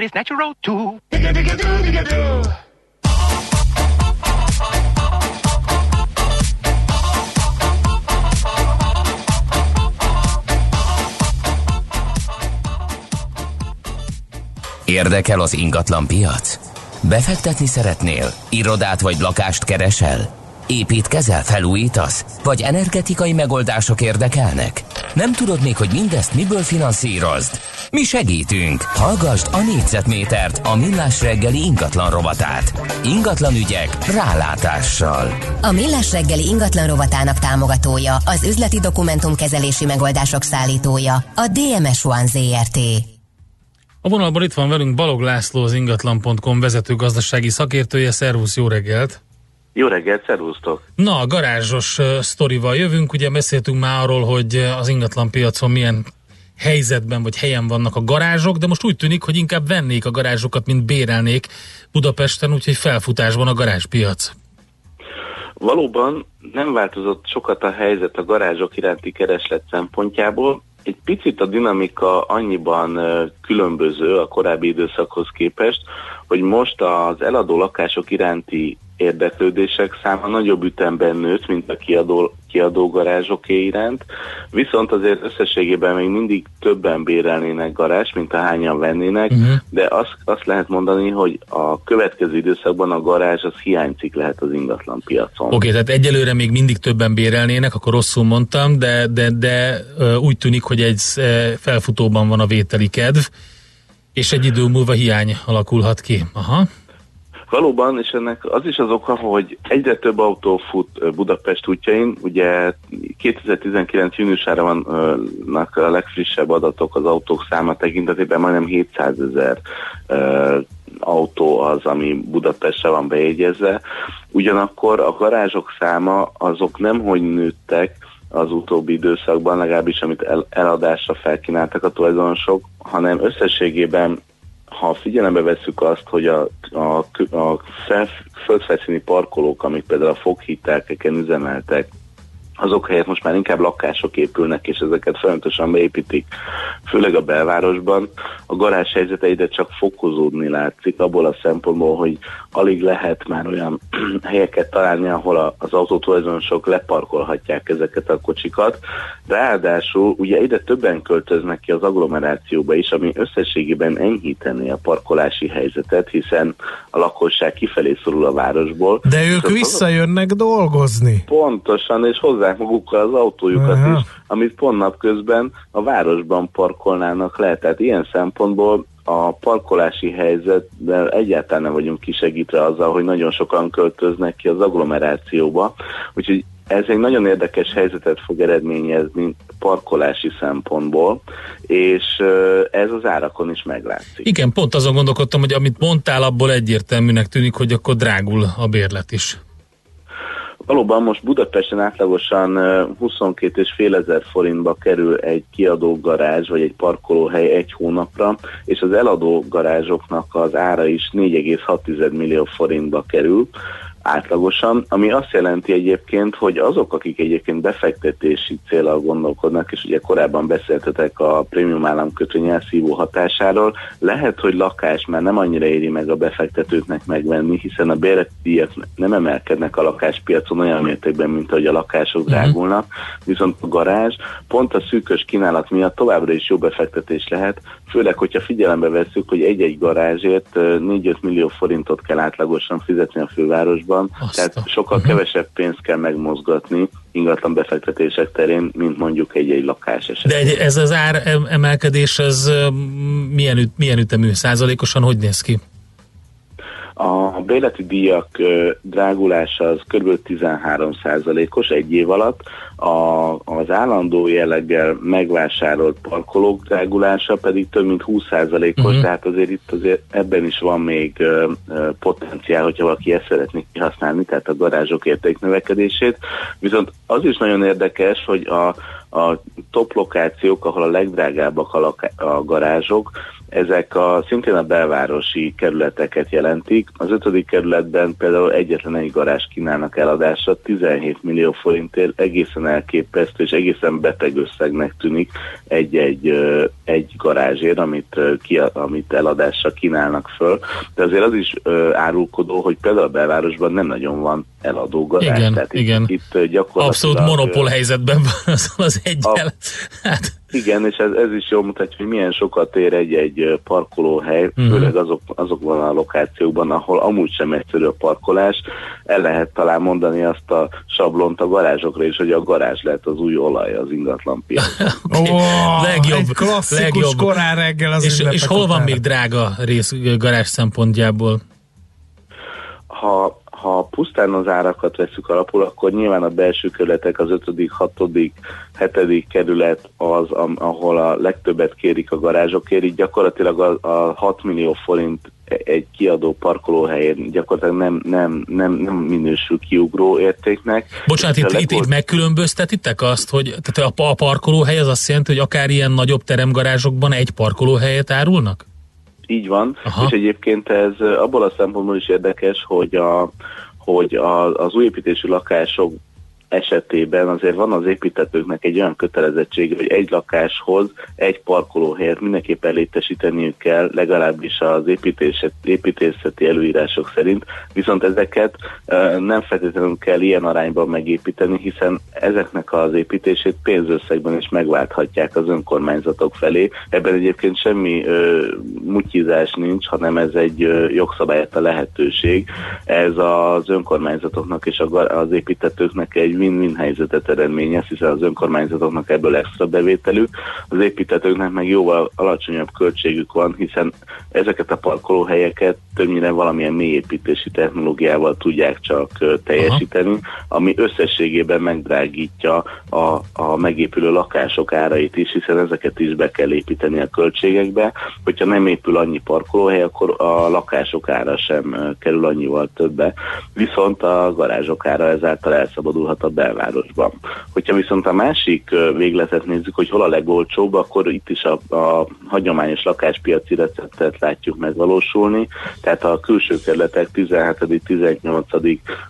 it is natural too. Érdekel az ingatlan piac? Befektetni szeretnél? Irodát vagy lakást keresel? Építkezel, felújítasz? Vagy energetikai megoldások érdekelnek? Nem tudod még, hogy mindezt miből finanszírozd? Mi segítünk! Hallgasd a négyzetmétert, a millás reggeli ingatlan rovatát. Ingatlan ügyek rálátással. A Millás reggeli ingatlan rovatának támogatója, az üzleti dokumentumkezelési megoldások szállítója, a DMS One ZRT. A vonalban itt van velünk Balog László, az ingatlan.com vezető gazdasági szakértője. Szervusz, jó reggelt! Jó reggelt, szervusztok! Na, a garázsos uh, sztorival jövünk. Ugye beszéltünk már arról, hogy az ingatlan piacon milyen helyzetben vagy helyen vannak a garázsok, de most úgy tűnik, hogy inkább vennék a garázsokat, mint bérelnék Budapesten, úgyhogy felfutásban a garázspiac. Valóban nem változott sokat a helyzet a garázsok iránti kereslet szempontjából. Egy picit a dinamika annyiban különböző a korábbi időszakhoz képest, hogy most az eladó lakások iránti érdeklődések száma nagyobb ütemben nőtt, mint a kiadó, kiadó garázsoké iránt, viszont azért összességében még mindig többen bérelnének garázs, mint a hányan vennének, uh-huh. de azt, azt lehet mondani, hogy a következő időszakban a garázs az hiányzik lehet az ingatlan piacon. Oké, okay, tehát egyelőre még mindig többen bérelnének, akkor rosszul mondtam, de, de, de úgy tűnik, hogy egy felfutóban van a vételi kedv, És egy idő múlva hiány alakulhat ki. Aha. Valóban, és ennek az is az oka, hogy egyre több autó fut Budapest útjain. Ugye 2019 júniusára vannak a legfrissebb adatok az autók száma tekintetében, majdnem 700 ezer autó az, ami Budapestre van bejegyezve. Ugyanakkor a garázsok száma azok nem hogy nőttek, az utóbbi időszakban, legalábbis amit el, eladásra felkínáltak a tulajdonosok, hanem összességében ha figyelembe vesszük azt, hogy a, a, a fel, földfelszíni parkolók, amik például a foghitelkeken üzemeltek, azok helyett most már inkább lakások épülnek, és ezeket folyamatosan beépítik, főleg a belvárosban. A garázs helyzete ide csak fokozódni látszik, abból a szempontból, hogy alig lehet már olyan [CLEARS THROAT] helyeket találni, ahol az autótulajdonosok leparkolhatják ezeket a kocsikat. Ráadásul ugye ide többen költöznek ki az agglomerációba is, ami összességében enyhítené a parkolási helyzetet, hiszen a lakosság kifelé szorul a városból. De ők visszajönnek dolgozni. Pontosan, és hozzák magukkal az autójukat is, amit pont napközben a városban parkolnának le. Tehát ilyen szempontból a parkolási helyzetben egyáltalán nem vagyunk kisegítve azzal, hogy nagyon sokan költöznek ki az agglomerációba. Úgyhogy ez egy nagyon érdekes helyzetet fog eredményezni parkolási szempontból, és ez az árakon is meglátszik. Igen, pont azon gondolkodtam, hogy amit mondtál, abból egyértelműnek tűnik, hogy akkor drágul a bérlet is. Valóban most Budapesten átlagosan ö, 22,5 ezer forintba kerül egy kiadó garázs, vagy egy parkolóhely egy hónapra, és az eladó garázsoknak az ára is 4,6 millió forintba kerül átlagosan, ami azt jelenti egyébként, hogy azok, akik egyébként befektetési célral gondolkodnak, és ugye korábban beszéltetek a prémium államkötvény elszívó hatásáról, lehet, hogy lakás már nem annyira éri meg a befektetőknek megvenni, hiszen a béretdíjak nem emelkednek a lakáspiacon olyan mértékben, mint ahogy a lakások drágulnak, viszont a garázs pont a szűkös kínálat miatt továbbra is jó befektetés lehet, főleg, hogyha figyelembe vesszük, hogy egy-egy garázsért ö, 4-5 millió forintot kell átlagosan fizetni a fővárosban, tehát sokkal kevesebb pénzt kell megmozgatni ingatlan befektetések terén, mint mondjuk egy-egy lakás De esetén. egy, ez az ár em- emelkedés, ez milyen, üt, milyen ütemű? Százalékosan hogy néz ki? A béleti díjak drágulása az kb. 13 os egy év alatt, a, az állandó jelleggel megvásárolt parkolók drágulása pedig több mint 20 os Mhm. tehát azért itt azért ebben is van még ö, ö, potenciál, hogyha valaki ezt szeretné kihasználni, tehát a garázsok értéknövekedését. Viszont az is nagyon érdekes, hogy a, a top lokációk, ahol a legdrágábbak a, laká- a garázsok, ezek a, szintén a belvárosi kerületeket jelentik. Az ötödik kerületben például egyetlen egy garázs kínálnak eladásra 17 millió forintért, egészen elképesztő és egészen beteg összegnek tűnik egy-egy egy garázsért, amit, ki, amit eladásra kínálnak föl. De azért az is árulkodó, hogy például a belvárosban nem nagyon van eladó garázs. Igen, Tehát itt- igen. Itt, ö, gyakorlatilag... Abszolút monopól helyzetben van az, az egyel. Hát, igen, és ez, ez is jól mutatja, hogy milyen sokat ér egy-egy parkolóhely, Mhm. főleg azok, azokban a lokációkban, ahol amúgy sem egyszerű a parkolás. El lehet talán mondani azt a sablont a garázsokra is, hogy a garázs lehet az új olaj az ingatlan piac. Okay. Oh, legjobb, egy klasszikus legjobb. korán reggel az és, és hol van után. még drága rész garázs szempontjából? ha, ha pusztán az árakat veszük alapul, akkor nyilván a belső kerületek az 5., 6., 7. kerület az, ahol a legtöbbet kérik a garázsokért, így gyakorlatilag a, a 6 millió forint egy kiadó parkolóhelyén gyakorlatilag nem, nem, nem, nem minősül kiugró értéknek. Bocsánat, itt, itt, legol- itt megkülönböztetitek azt, hogy tehát a, a parkolóhely az azt jelenti, hogy akár ilyen nagyobb teremgarázsokban egy parkolóhelyet árulnak? Így van, Aha. És egyébként ez abból a szempontból is érdekes, hogy, a, hogy a, az újépítésű lakások esetében azért van az építetőknek egy olyan kötelezettsége, hogy egy lakáshoz egy parkolóhelyet mindenképpen létesíteniük kell, legalábbis az építészeti előírások szerint, viszont ezeket nem feltétlenül kell ilyen arányban megépíteni, hiszen ezeknek az építését pénzösszegben is megválthatják az önkormányzatok felé. Ebben egyébként semmi ö, mutyizás nincs, hanem ez egy ö, jogszabályt a lehetőség. Ez az önkormányzatoknak és az építetőknek egy win-win helyzetet eredményez, hiszen az önkormányzatoknak ebből extra bevételük, az építetőknek meg jóval alacsonyabb költségük van, hiszen ezeket a parkolóhelyeket többnyire valamilyen mélyépítési technológiával tudják csak teljesíteni, ami összességében megdrágítja a, a megépülő lakások árait is, hiszen ezeket is be kell építeni a költségekbe. Hogyha nem épül annyi parkolóhely, akkor a lakások ára sem kerül annyival többe, viszont a garázsok ára ezáltal elszabadulhat a belvárosban. Hogyha viszont a másik végletet nézzük, hogy hol a legolcsóbb, akkor itt is a, a hagyományos lakáspiaci receptet látjuk megvalósulni, tehát a külső kerületek 17., 18.,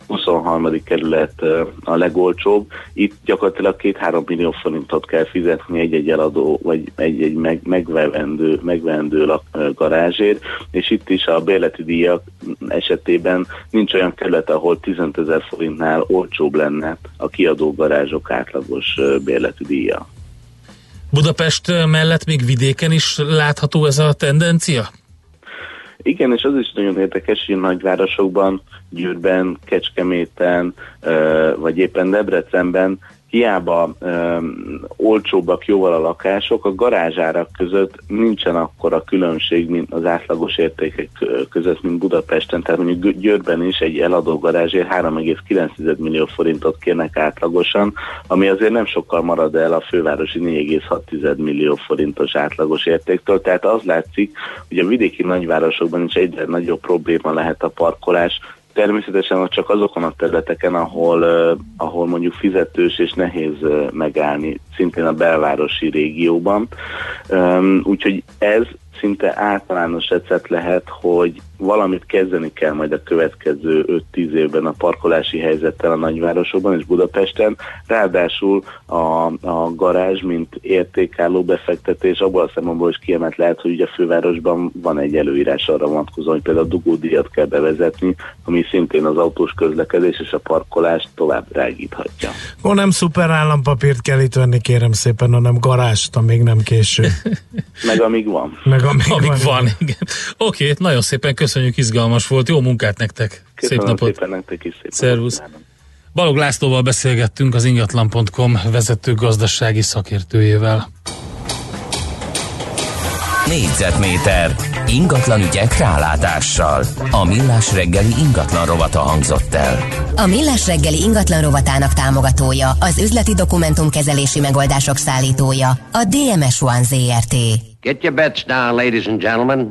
23. kerület a legolcsóbb. Itt gyakorlatilag 2-3 millió forintot kell fizetni egy-egy eladó, vagy egy-egy meg, megvevendő, megvendő lak, garázsért, és itt is a bérleti díjak esetében nincs olyan kerület, ahol 15 ezer forintnál olcsóbb lenne a kiadó garázsok átlagos ö, bérleti díja. Budapest mellett még vidéken is látható ez a tendencia? Igen, és az is nagyon érdekes, hogy a nagyvárosokban, Győrben, Kecskeméten, vagy éppen Debrecenben hiába ö, olcsóbbak jóval a lakások, a garázsárak között nincsen akkora különbség, mint az átlagos értékek között, mint Budapesten. Tehát mondjuk Győrben is egy eladó garázsért 3,9 millió forintot kérnek átlagosan, ami azért nem sokkal marad el a fővárosi 4,6 millió forintos átlagos értéktől. Tehát az látszik, hogy a vidéki nagyvárosokban is egyre nagyobb probléma lehet a parkolás, Természetesen csak azokon a területeken, ahol, ahol mondjuk fizetős és nehéz megállni, szintén a belvárosi régióban. Úgyhogy ez szinte általános recept lehet, hogy valamit kezdeni kell majd a következő 5-10 évben a parkolási helyzettel a nagyvárosokban és Budapesten. Ráadásul a, a garázs, mint értékálló befektetés, abból a szempontból is kiemelt lehet, hogy ugye a fővárosban van egy előírás arra vonatkozóan, hogy például a dugódíjat kell bevezetni, ami szintén az autós közlekedés és a parkolást tovább drágíthatja. Akkor nem szuper állampapírt kell itt venni, kérem szépen, hanem garást, amíg nem késő. Meg amíg van. Meg amíg, Amíg van. van, igen. Oké, nagyon szépen köszönjük, izgalmas volt. Jó munkát nektek. Köszönöm Szép napot. szépen nektek is szép Szervusz. napot. Balog Lászlóval beszélgettünk az ingatlan.com vezető gazdasági szakértőjével. Négyzetméter ingatlan ügyek rálátással. A millás reggeli ingatlan rovata hangzott el. A Millás reggeli ingatlan rovatának támogatója, az üzleti dokumentumkezelési megoldások szállítója, a DMS One ZRT. Get your bets down, ladies and gentlemen.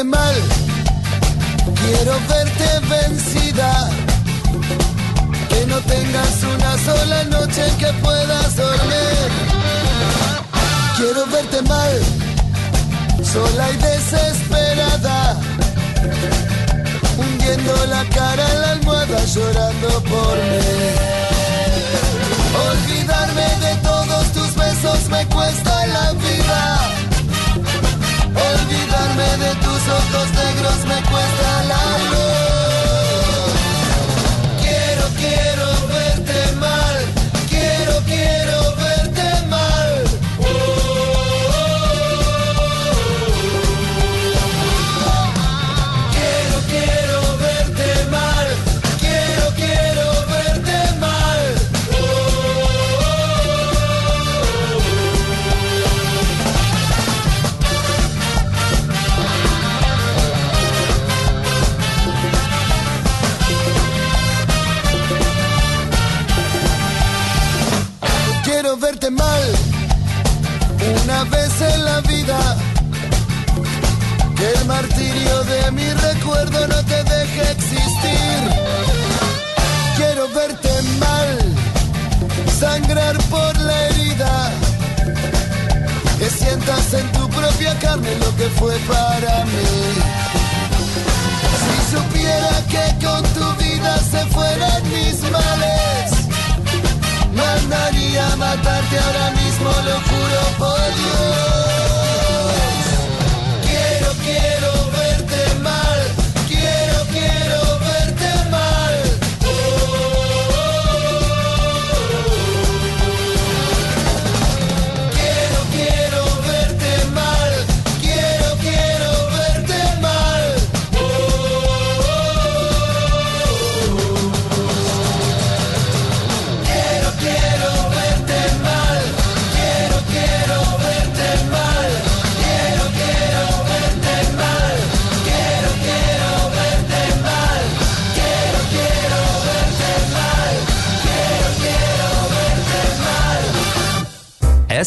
Verte mal, quiero verte vencida. Que no tengas una sola noche en que puedas dormir. Quiero verte mal, sola y desesperada. Hundiendo la cara en la almohada llorando por mí. Olvidarme de todos tus besos me cuesta me cuesta la luz. Recuerdo no te deje existir. Quiero verte mal, sangrar por la herida. Que sientas en tu propia carne lo que fue para mí. Si supiera que con tu vida se fueran mis males, mandaría matarte ahora mismo, lo juro por Dios.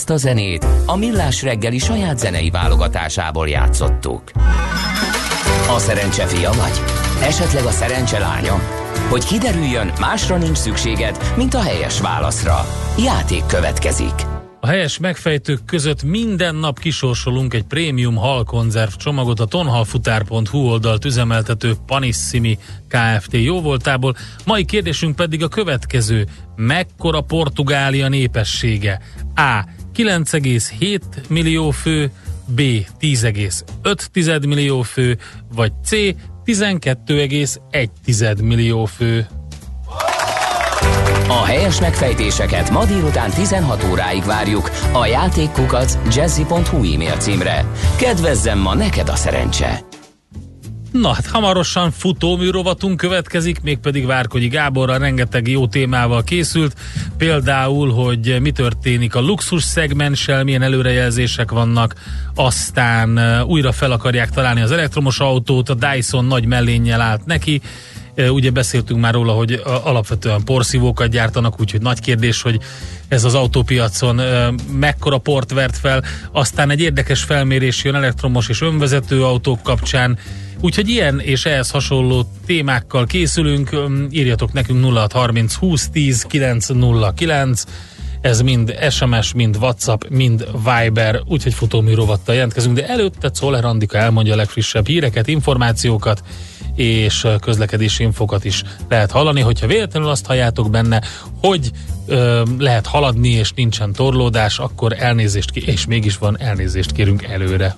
Ezt a zenét a Millás reggeli saját zenei válogatásából játszottuk. A szerencse fia vagy? Esetleg a szerencse lánya? Hogy kiderüljön, másra nincs szükséged, mint a helyes válaszra. Játék következik. A helyes megfejtők között minden nap kisorsolunk egy prémium halkonzerv csomagot a tonhalfutár.hu oldalt üzemeltető Panissimi Kft. jóvoltából. Mai kérdésünk pedig a következő. Mekkora Portugália népessége? A. 9,7 millió fő, B. 10,5 millió fő, vagy C. 12,1 millió fő. A helyes megfejtéseket ma délután 16 óráig várjuk a játékkukac jazzy.hu e-mail címre. Kedvezzem ma neked a szerencse! Na hát hamarosan futóműrovatunk következik, mégpedig Várkonyi Gáborral rengeteg jó témával készült, például, hogy mi történik a luxus szegmenssel, milyen előrejelzések vannak, aztán újra fel akarják találni az elektromos autót, a Dyson nagy mellénnyel állt neki, Ugye beszéltünk már róla, hogy alapvetően porszívókat gyártanak, úgyhogy nagy kérdés, hogy ez az autópiacon mekkora port vert fel. Aztán egy érdekes felmérés jön elektromos és önvezető autók kapcsán, Úgyhogy ilyen és ehhez hasonló témákkal készülünk, írjatok nekünk 0630 20 10 909, ez mind SMS, mind WhatsApp, mind Viber, úgyhogy futómű rovattal jelentkezünk, de előtte Czoller Andika elmondja a legfrissebb híreket, információkat, és közlekedési infokat is lehet hallani, hogyha véletlenül azt halljátok benne, hogy ö, lehet haladni és nincsen torlódás, akkor elnézést, ki- és mégis van elnézést kérünk előre.